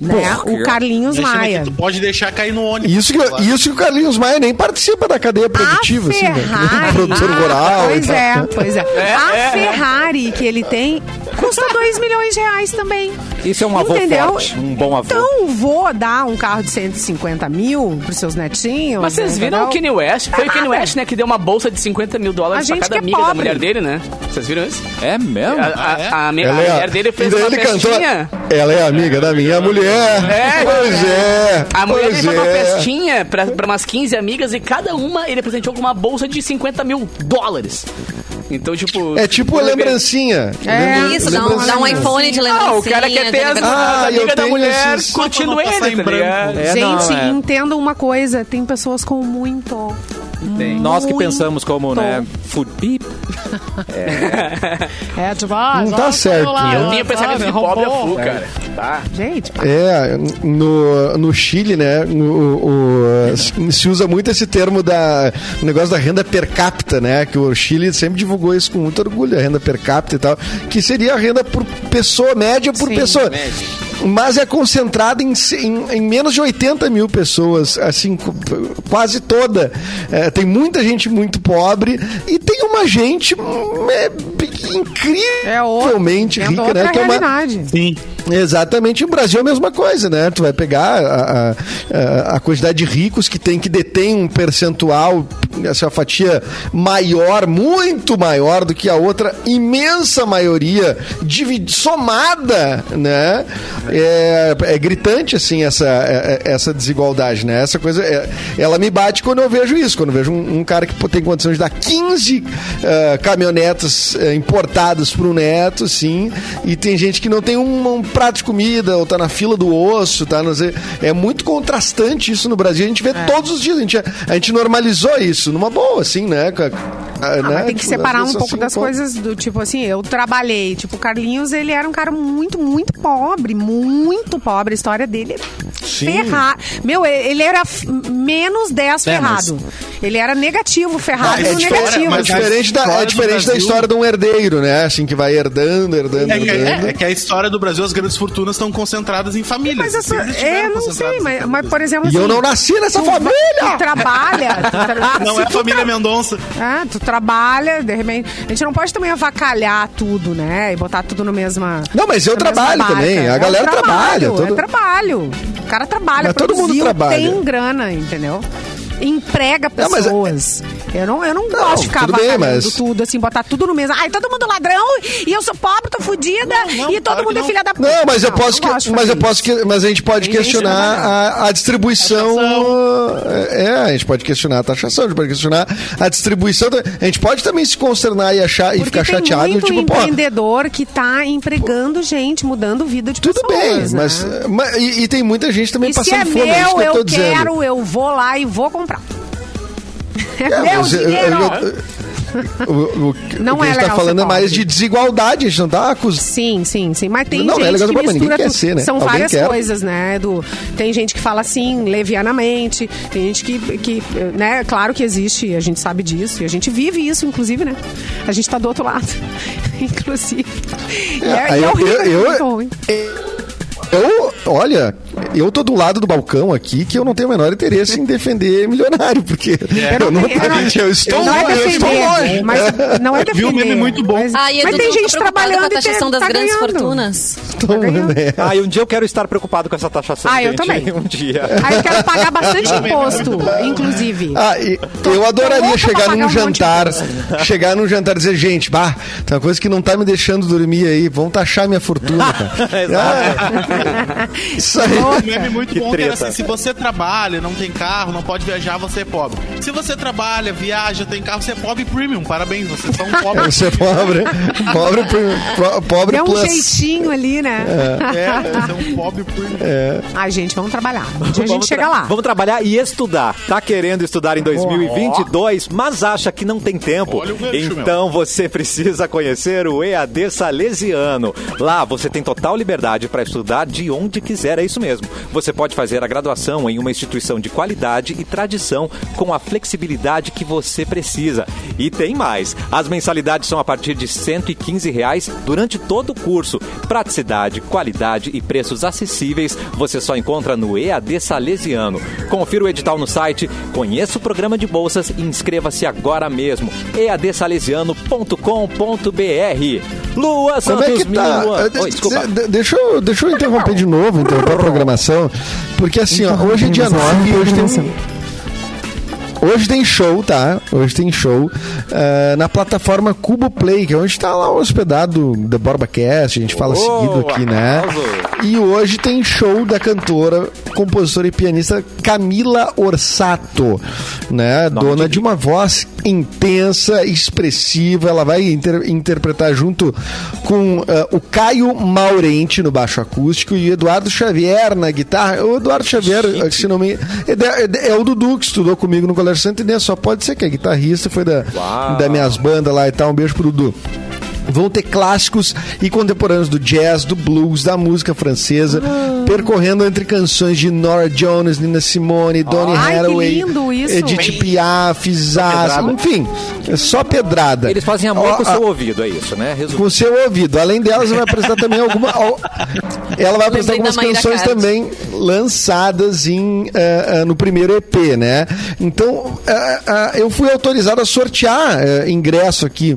Né? Quê? O Carlinhos Maia. Tu pode deixar cair no ônibus. Isso que, isso que o Carlinhos Maia nem participa da cadeia produtiva, a assim, né? Ferrari, Produtor rural. Pois é, pois é. É, a é, é. Ferrari que ele tem custa 2 milhões de reais também. Isso é um avô Entendeu? forte, um bom avô. Então, vou dar um carro de 150 mil pros seus netinhos. Mas vocês viram entendeu? o Kanye West? Foi o Kanye. West, né, que deu uma bolsa de 50 mil dólares A pra gente cada é amiga da pobre. mulher dele, né? Vocês viram isso? É mesmo? A, a- é? a- a- a Ela é a- mulher dele fez e daí uma ele cantou, festinha. Ela é amiga da minha mulher. É, pois é. A mulher pois fez uma é. festinha pra, pra umas 15 amigas e cada uma ele presenteou com uma bolsa de 50 mil dólares. Então, tipo. É tipo a lembrancinha. É, Lembra- Isso, dá um, lembrancinha. dá um iPhone de lembrancinha. Ah, o cara quer ter as, Ah, eu amigas da tenho mulher esses- curtindo não ele, tá ligado? É, Gente, não, é. entenda uma coisa: tem pessoas com muito. Nós que pensamos como, né? Food beep. É, tipo, ah, Não tá certo, né? Eu tinha pensamento de pobre a full, cara. Tá. Gente, É, no, no Chile, né, o, o- se usa muito esse termo da o negócio da renda per capita, né, que o Chile sempre divulgou isso com muito orgulho, a renda per capita e tal, que seria a renda por pessoa, média por Sim. pessoa. Mas é concentrada em, em- em menos de 80 mil pessoas, assim, quase toda. É, tem muita gente muito pobre e tem uma gente hum, é, é outra, incrivelmente é rica, né? Que é uma, realidade. Sim. Exatamente, o Brasil é a mesma coisa, né? Tu vai pegar a, a, a quantidade de ricos que tem, que detém um percentual, essa fatia maior, muito maior do que a outra imensa maioria dividi- somada, né? É, é gritante, assim, essa, é- é- essa desigualdade, né? Essa coisa, é- ela me bate quando eu vejo isso, quando eu vejo um, um cara que tem condição de dar 15 eh, caminhonetas eh, importadas para o neto, sim, e tem gente que não tem um, um prato de comida, ou tá na fila do osso, tá? Não sei. É muito contrastante isso no Brasil, a gente vê todos os dias, a gente, a gente normalizou isso, numa boa, assim, né? Ah, né? mas tem que Tipo, separar um pouco assim, das pô, coisas do tipo assim, eu trabalhei. Tipo, o Carlinhos, ele era um cara muito, muito pobre. Muito pobre. A história dele é Sim. ferrado. Meu, ele era f- menos 10 É, ferrado. Ele era negativo, ferrado É, no diferente, negativo. é mas- diferente, da, história é do diferente da história de um herdeiro, né? Assim, que vai herdando, herdando, É que, herdando. é que a história do Brasil, as grandes fortunas estão concentradas em famílias. Mas essa, é, não sei, mas, mas por exemplo E eu assim, não nasci nessa família! Tu trabalha. tu tra- Não é a família Mendonça. Ah, tu trabalha, de repente. A gente não pode também avacalhar tudo, né? E botar tudo no mesma. Não, mas eu trabalho também. A É galera trabalho, trabalha, todo- É trabalho. O cara trabalha, Mas todo mundo trabalha. tem grana, entendeu? Emprega Não, mas- pessoas. Eu não, eu não, Não, gosto de ficar tudo bem, mas- tudo, assim, botar tudo no mesmo. Ai, todo mundo ladrão e eu sou pobre, tô fudida não, e todo claro mundo é não. filha da puta. Não, mas eu Não, posso, não que- mas eu posso, que, mas a gente pode Tem questionar a, a distribuição. Taxação. É, a gente pode questionar a taxação, a gente pode questionar a distribuição. A gente pode também se consternar e achar e Porque ficar tem chateado, muito tipo, pô, empreendedor que tá empregando gente, mudando vida de tudo bem, pessoas, né? mas, mas- e, e tem muita gente também E se passando é fome, é isso meu, que eu tô eu dizendo. quero, eu vou lá e vou comprar. É, É, meu eu- dinheiro. eu- eu- o, o, Não o que a é gente tá falando é mais de desigualdade, a gente não tá acusando. Sim, sim, sim. Mas tem Não, não é gente legal que pra ninguém mistura quer tudo. ser, né? São Alguém várias quer. coisas, né, Edu? Tem gente que fala assim, levianamente. Tem gente que, que, né, claro que existe, a gente sabe disso. E a gente vive isso, inclusive, né? A gente tá do outro lado, inclusive. E é, aí é eu- horrível, eu- é eu- muito ruim. Eu, olha, eu tô do lado do balcão aqui que eu não tenho o menor interesse em defender milionário, porque eu, não, eu não- eu estou, não é eu estou longe. Mas não é defender. Vi um meme muito bom. Mas, Ah, e mas tem gente tá trabalhando com a e tem- taxação das tá grandes ganhando. fortunas. Tô, né? Ah, e um dia eu quero estar preocupado com essa taxação. Ah, eu gente. também. Um dia. Aí eu quero pagar bastante imposto, inclusive. Ah, e eu adoraria chegar num um jantar, chegar num jantar e dizer, gente, bah, tem uma coisa que não tá me deixando dormir aí, vão taxar minha fortuna, cara. Ah, isso aí. Um meme muito Que bom que era assim: se você trabalha, não tem carro, não pode viajar, você é pobre. Se você trabalha, viaja, tem carro, você é pobre premium. Parabéns, você é só um pobre. Você é pobre, pobre, pro- pobre Deu um plus. jeitinho ali, né? É, você é um pobre premium. Ai, gente, vamos trabalhar. Um dia a gente Vamos chega lá. Vamos trabalhar e estudar. Tá querendo estudar em 2022, mas acha que não tem tempo. Olha o gancho, então você precisa conhecer o EAD Salesiano. Lá você tem total liberdade para estudar de onde quiser, é isso mesmo. Você pode fazer a graduação em uma instituição de qualidade e tradição com a flexibilidade que você precisa. E tem mais. As mensalidades são a partir de 115 reais durante todo o curso. Praticidade, qualidade e preços acessíveis você só encontra no EAD Salesiano. Confira o edital no site, conheça o programa de bolsas e inscreva-se agora mesmo. eadsalesiano.com.br Lua Como é Santos que tá? Lua. Oi, desculpa. de- deixa, eu, deixa eu interromper de novo, interromper a programação. Porque assim, ó, hoje é dia 9 hoje tem. Hoje tem show, tá? Hoje tem show eh, na plataforma Cubo Play, que é onde está lá hospedado The BorbaCast, a gente fala Oh, seguido aqui, né? E hoje tem show da cantora, compositora e pianista Camila Orsato, né? Dona de uma voz intensa, expressiva. Ela vai inter- interpretar junto com eh, o Caio Maurente no baixo acústico e o Eduardo Xavier na guitarra. O Eduardo Xavier, eh, se não me é, é é o Dudu que estudou comigo no Colégio Santo Inês. Só pode ser que é guitarrista, foi da, Uau. da minhas bandas lá e tal. Um beijo pro Dudu. Vão ter clássicos e contemporâneos do jazz, do blues, da música francesa, percorrendo entre canções de Nora Jones, Nina Simone, Donny Ai, isso. Edith Piaf, Zaz, enfim, é só pedrada. Eles fazem amor Ó, com o seu ouvido, é isso, né? Resumindo. com o seu ouvido. Além delas, ela vai apresentar também alguma. al- Ela vai apresentar algumas canções também lançadas em, eh, eh, no primeiro EP, né? Então, eh, eu fui autorizado a sortear ingresso aqui.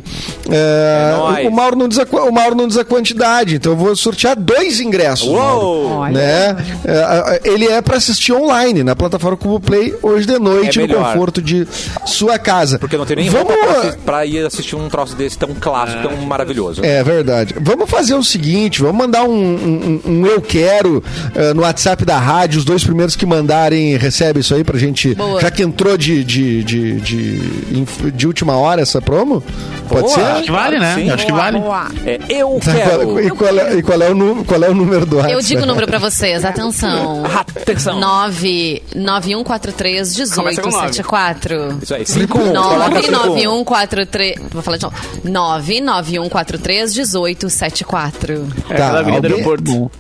É o, Mauro não diz a, o Mauro não diz a quantidade, então eu vou sortear dois ingressos. Mauro. Uou! Olha. Né? Eh, ele é para assistir online na plataforma Cubo Play hoje de noite É no conforto de sua casa. Porque não tem nem Vamos, roupa pra ir assistir um troço desse tão clássico, tão maravilhoso. É verdade. Vamos fazer o seguinte, vamos mandar um, um- um eu quero eh, no WhatsApp da rádio. Os dois primeiros que mandarem recebem isso aí pra gente. Boa. Já que entrou de, de, de, de, de última hora essa promo? Pode Boa. ser? Acho que vale, né? Sim. Acho que vale. É, eu Tá, quero. E qual é, e qual é o, nu- qual é o número do WhatsApp? Eu digo o número pra vocês, atenção. Atenção. 99143 Começa com nove. 1874. Isso aí, 5 1. Coloca 5 1. 99143. Vou falar de novo. 99143 1874. É Tá, avenida do alguém- aeroporto.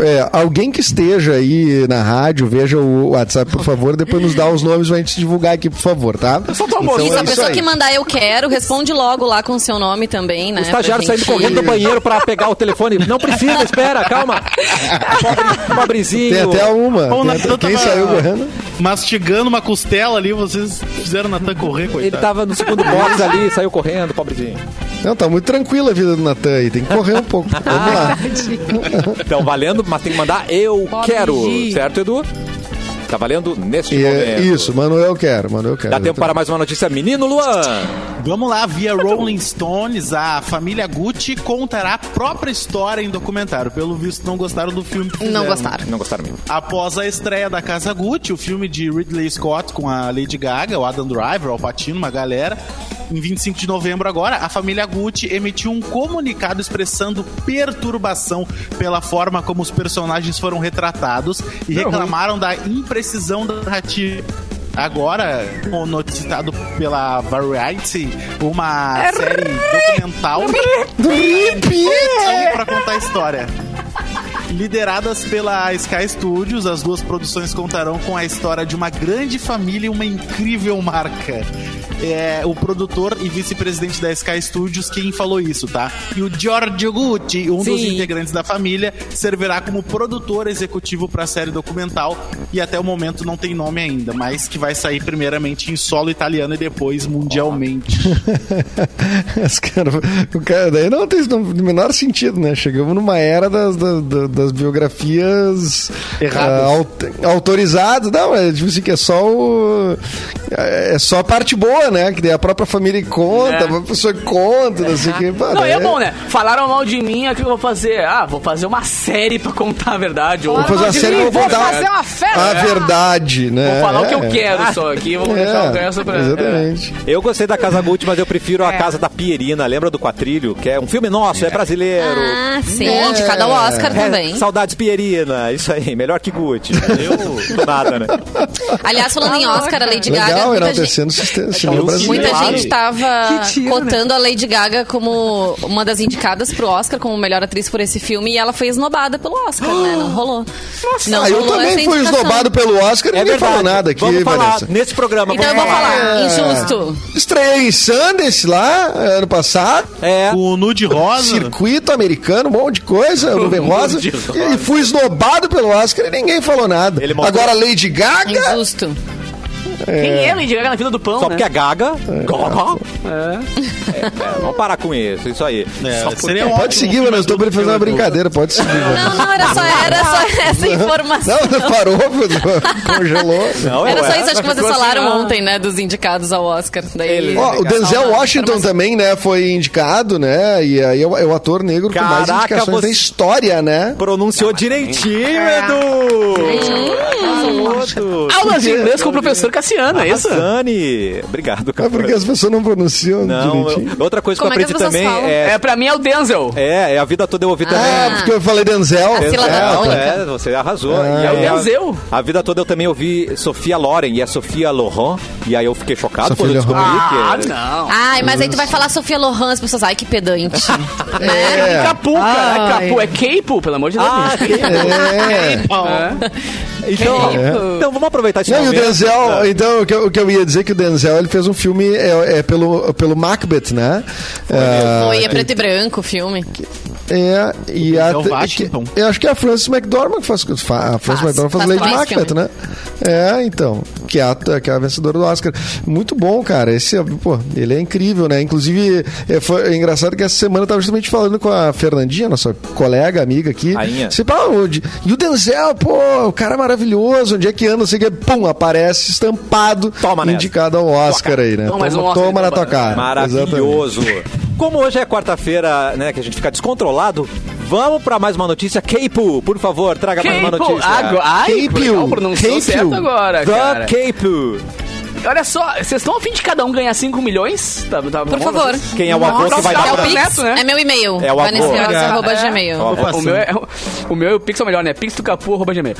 É, alguém que esteja aí na rádio, veja o WhatsApp, por favor. Depois nos dá os nomes pra gente divulgar aqui, por favor, tá? só tô amor. Então Isso, é a pessoa aí. que mandar eu quero, responde logo lá com o seu nome também, né? O estagiário pra saindo gente- correndo do banheiro pra pegar o telefone. Não precisa, espera, calma. Pobre, pobrezinho. Tem até uma. Tem até- quem tava saiu correndo? Mastigando uma costela ali, vocês fizeram o Natan correr, Ele coitado. tava no segundo box ali, saiu correndo, pobrezinho. Não, tá muito tranquila a vida do Natan aí. Tem que correr um pouco. Vamos lá. Então, valendo, mas tem que mandar eu Pobre quero. Gi. Certo, Edu? Tá valendo neste E, é, momento. isso, mano, eu quero, mano, eu quero. Dá tempo para mais uma notícia. Menino Luan. Vamos lá, via Rolling Stones, a família Gucci contará a própria história em documentário. Pelo visto, não gostaram do filme. Não gostaram. Não gostaram mesmo. Após a estreia da Casa Gucci, o filme de Ridley Scott com a Lady Gaga, o Adam Driver, o Al Pacino, uma galera, em 25 de novembro agora, a família Gucci emitiu um comunicado expressando perturbação pela forma como os personagens foram retratados e reclamaram da imprecisão da narrativa. Agora, como noticiado pela Variety, uma série documental para contar a história. Lideradas pela Sky Studios, as duas produções contarão com a história de uma grande família e uma incrível marca. É o produtor e vice-presidente da Sky Studios quem falou isso, tá? E o Giorgio Gucci, um dos Sim. integrantes da família, servirá como produtor executivo para a série documental e até o momento não tem nome ainda, mas que vai sair primeiramente em solo italiano e depois mundialmente. Os cara, o cara, daí não tem no menor sentido, né? Chegamos numa era das, das, das- biografias Erradas. aut- autorizadas. Não, é tipo assim, que é só o. É só a parte boa, né? Que daí a própria família conta, É. a pessoa conta, não sei o que. Não, é bom, né? Falaram mal de mim, o que eu vou fazer? Ah, vou fazer uma série pra contar a verdade. Ou Vou fazer uma série, vou Vou contar fazer uma festa. a verdade, né? Vou falar o que eu É. quero só aqui, vou deixar o resto pra... Exatamente. Eu gostei da Casa Gucci, mas eu prefiro a É. Casa da Pierina. Lembra do Quatrilho? Que é um filme nosso, é brasileiro. Ah, sim, indicado ao Oscar É, também. saudades Pierina, isso aí, melhor que Gucci. Eu, do nada, né? Aliás, falando em Oscar, a Lady Gaga Legal, muita enaltecendo o sistema- cinema brasileiro. Muita Claro. gente tava Que tiro, cotando a Lady Gaga como uma das indicadas pro Oscar como melhor atriz por esse filme e ela foi esnobada pelo Oscar, né? Não rolou. Não Ah, eu também fui esnobado pelo Oscar e É ninguém verdade. falou nada aqui, Vamos falar Vanessa. nesse programa. Então eu vamos vou falar, É. injusto. Estreiei em Sundance lá, ano passado. É. O nude rosa. Circuito americano, um monte de coisa, nuvem rosa. de E fui esnobado pelo Oscar e ninguém falou nada. Agora Lady Gaga. Injusto. Quem é Lady Gaga na fila do pão, Só né? porque é Gaga. Gaga. É. É, é, vamos parar com isso, isso aí. É, seria um Pode seguir, filme Vanessa. Estou fazer uma brincadeira. Pode seguir. Não, não, era só, era só essa informação. Não, parou, congelou. Não, Era só é, isso, acho que vocês assim, falaram ah. ontem, né, dos indicados ao Oscar. Daí, Ele- Ó, o Denzel Washington informação. também, né, foi indicado, né? E aí é o, é ator negro com mais indicações você- da história, né? Pronunciou direitinho, Edu! Aulas de inglês com o professor Cassiano, é isso? Sani. Obrigado, É cara. porque as pessoas não pronunciam Não, direitinho. eu- outra coisa Como é que que eu aprendi pessoas também falam? é, É, pra mim é o Denzel. é. É, a vida toda eu ouvi também. Ah, porque eu falei Denzel. A sílaba É, é, você arrasou. Ah. E É o Denzel. A, a vida toda eu também ouvi Sofia Loren e a Sofia Lohan. E aí eu fiquei chocado Sofia quando eu descobri Ah, que... não. Ai, mas aí tu vai falar Sofia Lohan, as pessoas, ai, que pedante. né? É. Capu, cara. Ai. É Capu, é Capo, pelo amor de Deus. Ah. É. É. então, então vamos aproveitar esse Não, e o momento. Denzel, então, o que, eu, o que eu ia dizer é que o Denzel, ele fez um filme é, é pelo, pelo Macbeth, né? É, Foi, é preto e branco o filme. É, e a, Denzel que- Washington. eu acho que é a Frances McDormand que faz, fa- a Frances Faz, McDormand faz, faz Lady Macbeth, filme. né? É, então, que é, a, que é a vencedora do Oscar. Muito bom, cara. Esse, pô, ele é incrível, né? Inclusive, é, foi é engraçado que essa semana eu tava justamente falando com a Fernandinha, nossa colega, amiga aqui. Rainha. Você onde? E o Denzel, pô, o cara é maravilhoso. Onde é que anda? O que. Pum, aparece estampado, Toma nessa. indicado ao Oscar aí, né? Toma um Toma, Oscar, toma na então, tua cara. Maravilhoso. Como hoje é quarta-feira, né, que a gente fica descontrolado, vamos pra mais uma notícia. Keipo, por favor, traga mais uma Capo. notícia. Agora, ai, Capo. pronunciou Capo. certo agora, cara. The Keipo. Olha só, vocês estão a fim de cada um ganhar 5 milhões? Tá, tá Por bom, favor. vocês? Quem é o avô que vai É dar o pra... Pix. Neto, né? é meu e-mail. É o avô. Vanessa É. Ó, O, o meu é, o meu é o Pix é o melhor, né? Pix do Capu, arroba gmail.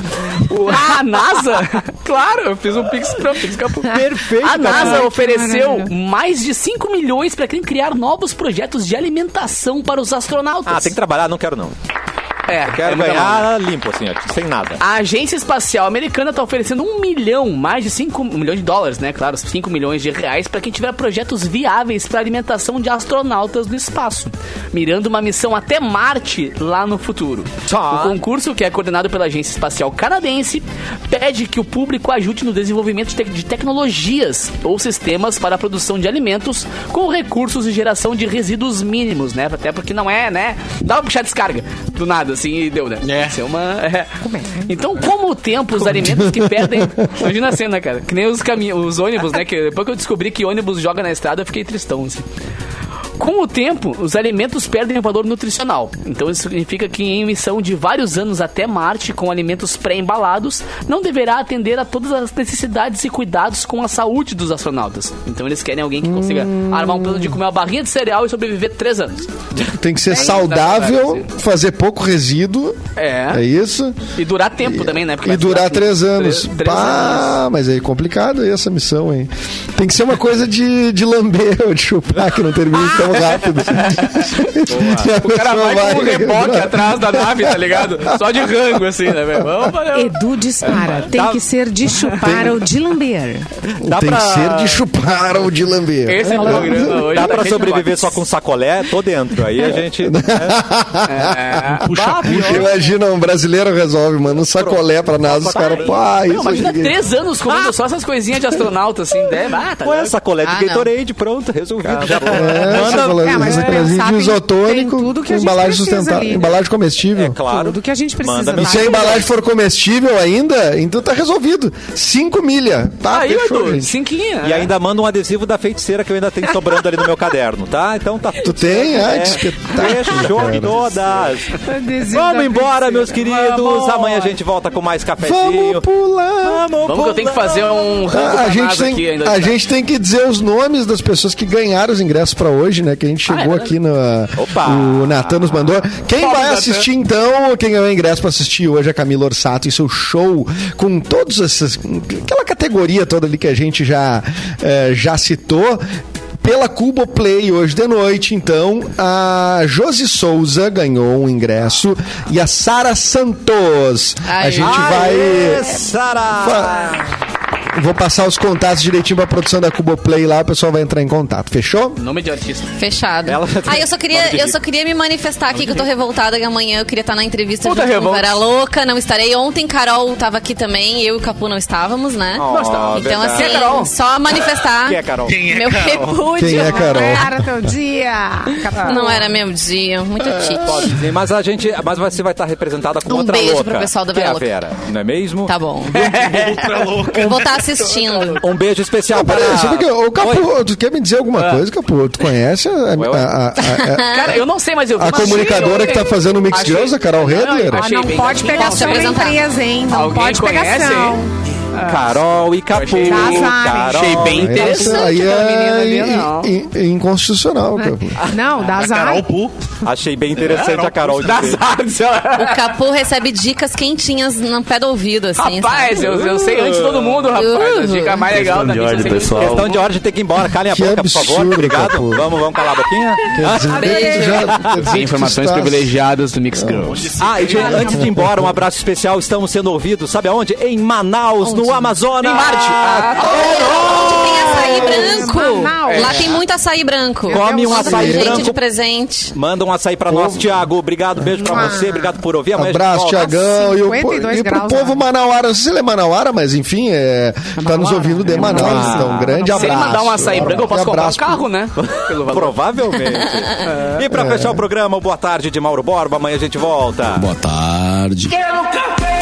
O- a NASA, claro, eu fiz um Pix pra Pix do Capu. Perfeito, A NASA Capu. ofereceu mais de 5 milhões pra quem criar novos projetos de alimentação para os astronautas. Ah, tem que trabalhar? Não quero não. É, Eu quero é ganhar limpo, assim, ó, sem nada. A Agência Espacial Americana está oferecendo um milhão, mais de 5 milhões de dólares, né? Claro, 5 milhões de reais para quem tiver projetos viáveis para alimentação de astronautas no espaço, mirando uma missão até Marte lá no futuro. Tá. O concurso, que é coordenado pela Agência Espacial Canadense, pede que o público ajude no desenvolvimento de, te- de tecnologias ou sistemas para a produção de alimentos com recursos e geração de resíduos mínimos, né? Até porque não é, né? Dá pra puxar descarga do nada, assim, e deu, né? É. Isso é uma. é. Então, como o tempo, os alimentos que perdem. Imagina a cena, cara. Que nem os, caminhos, os ônibus, né? Que depois que eu descobri que ônibus joga na estrada, eu fiquei tristão, assim. Com o tempo, os alimentos perdem o valor nutricional. Então, isso significa que em missão de vários anos até Marte, com alimentos pré-embalados, não deverá atender a todas as necessidades e cuidados com a saúde dos astronautas. Então, eles querem alguém que consiga armar um plano de comer uma barrinha de cereal e sobreviver três anos. Tem que ser Bem, saudável, fazer pouco resíduo. É. É isso? E durar tempo também, né? Porque E durar três anos. Três, três Pá, mas aí é complicado aí essa missão, hein? Tem que ser uma coisa de, de lamber ou de chupar, que não termine tão rápido. O cara vai com um reboque atrás da nave, tá ligado? Só de rango, assim, né, velho? Vamos, valeu. Edu dispara. Tem Dá- que ser de chupar ou de lamber. Dá Tem pra- que ser de chupar ou de lamber. Esse é o programa hoje. Dá pra sobreviver só com sacolé? Tô dentro. Aí a gente... né? É, Puxa, bah, puxa. Imagina, um brasileiro resolve, manda um sacolé pra nós, os caras, pá, Não, isso imagina três anos comendo só essas coisinhas de astronauta, assim. Deve, ah, tá Põe louco. sacolé de Ah. Gatorade, pronto, resolvido. Já É, Manda- É, mas sacolézinho pensar, de tem- isotônico, tem tudo que a com gente embalagem precisa sustentável, ali, né? embalagem comestível. É claro. Tudo que a gente precisa. Manda tá? E se a embalagem for comestível ainda, então tá resolvido. 5 milha. Tá, Aí, fechou, Edu, cinquinha. E ainda manda um adesivo da feiticeira que eu ainda tenho sobrando ali no meu caderno, tá? Então tá Tu tem? Ai, que Fechou cara. todas. Vamos embora, meus queridos. Amanhã a gente volta com mais cafezinho. Vamos pular. Vamos que eu tenho que fazer um rango A, gente nós aqui tem, ainda. a gente tem que dizer os nomes das pessoas que ganharam os ingressos pra hoje, né? Que a gente chegou é aqui no. Opa! O Natan nos mandou. Quem vai assistir então? Quem ganhou ingresso pra assistir hoje é a Camila Orsato e seu show com todos esses. aquela categoria toda ali que a gente já, eh, já citou. Pela Cubo Play hoje de noite, então, a Josi Souza ganhou um ingresso e a Sara Santos. A Ai. gente Aê, vai. Sara! Vou passar os contatos direitinho pra produção da Cubo Play lá, o pessoal vai entrar em contato. Fechou? Nome de artista. Fechado. Ela- Ah, eu só queria, eu só queria me manifestar aqui que eu tô revoltada que amanhã eu queria estar na entrevista Puta junto com revolta. Vera Louca, não estarei. Ontem Carol tava aqui também, eu e o Capu não estávamos, né? Oh, então verdade. assim, Quem é Carol? só manifestar Quem é Carol? Quem é meu Carol? repúdio. Quem é Carol? Era teu dia. Não era meu dia, muito tite. Pode sim, mas a gente. Mas você vai estar representada com Um outra beijo louca. pro pessoal da que é Vera a Louca. Vera, não é mesmo? Tá bom. Outra louca. Vou estar assistindo. Um beijo especial para. Ô Capu, Oi. tu quer me dizer alguma coisa, Capu? Tu conhece a, a- Ué, ué. a- a- a- Cara, eu não sei, mas eu vi a comunicadora que tá fazendo o Mix Girls, a Carol Não, Redler? Ah, achei não bem pode da apresentar? empresa, hein? Não Alguém pode pegação. Carol e Capu. achei-. Carol. Achei bem interessante Aí é in- não. in- in- inconstitucional, Capu. Não, dá azar. Carol Pu. Achei bem interessante a Carol. lá. O Capu recebe dicas quentinhas no pé do ouvido, assim. Rapaz, eu, eu sei antes de todo mundo, rapaz. A dica mais legal da mídia pessoal. Questão de ordem, tem que ir embora. Calem a Que boca, por favor. Obrigado. Capu. Vamos, vamos calar a boquinha. Beijo. Informações estás- privilegiadas do Mix Girls. Ah, e antes de ir embora, um abraço especial. Estamos sendo ouvidos, sabe aonde? Em Manaus, no Amazonas. Em Marte. Ah, Onde tem açaí branco. Manaus. Lá tem muito açaí branco. Come um açaí branco. de presente. Manda um açaí pra nós, Thiago. Obrigado, beijo pra você. Obrigado por ouvir. Amanhã Abraço. Tiagão. E, o po- 52 e pro povo né? manauara, não sei se ele é manauara, mas enfim, é, tá nos ouvindo de Manaus. Então, um grande Se abraço. ele mandar um açaí branco, eu posso comprar um carro, né? Pelo valor. Provavelmente. E pra fechar o programa, Boa Tarde de Mauro Borba. Amanhã a gente volta. Boa tarde. Quero café!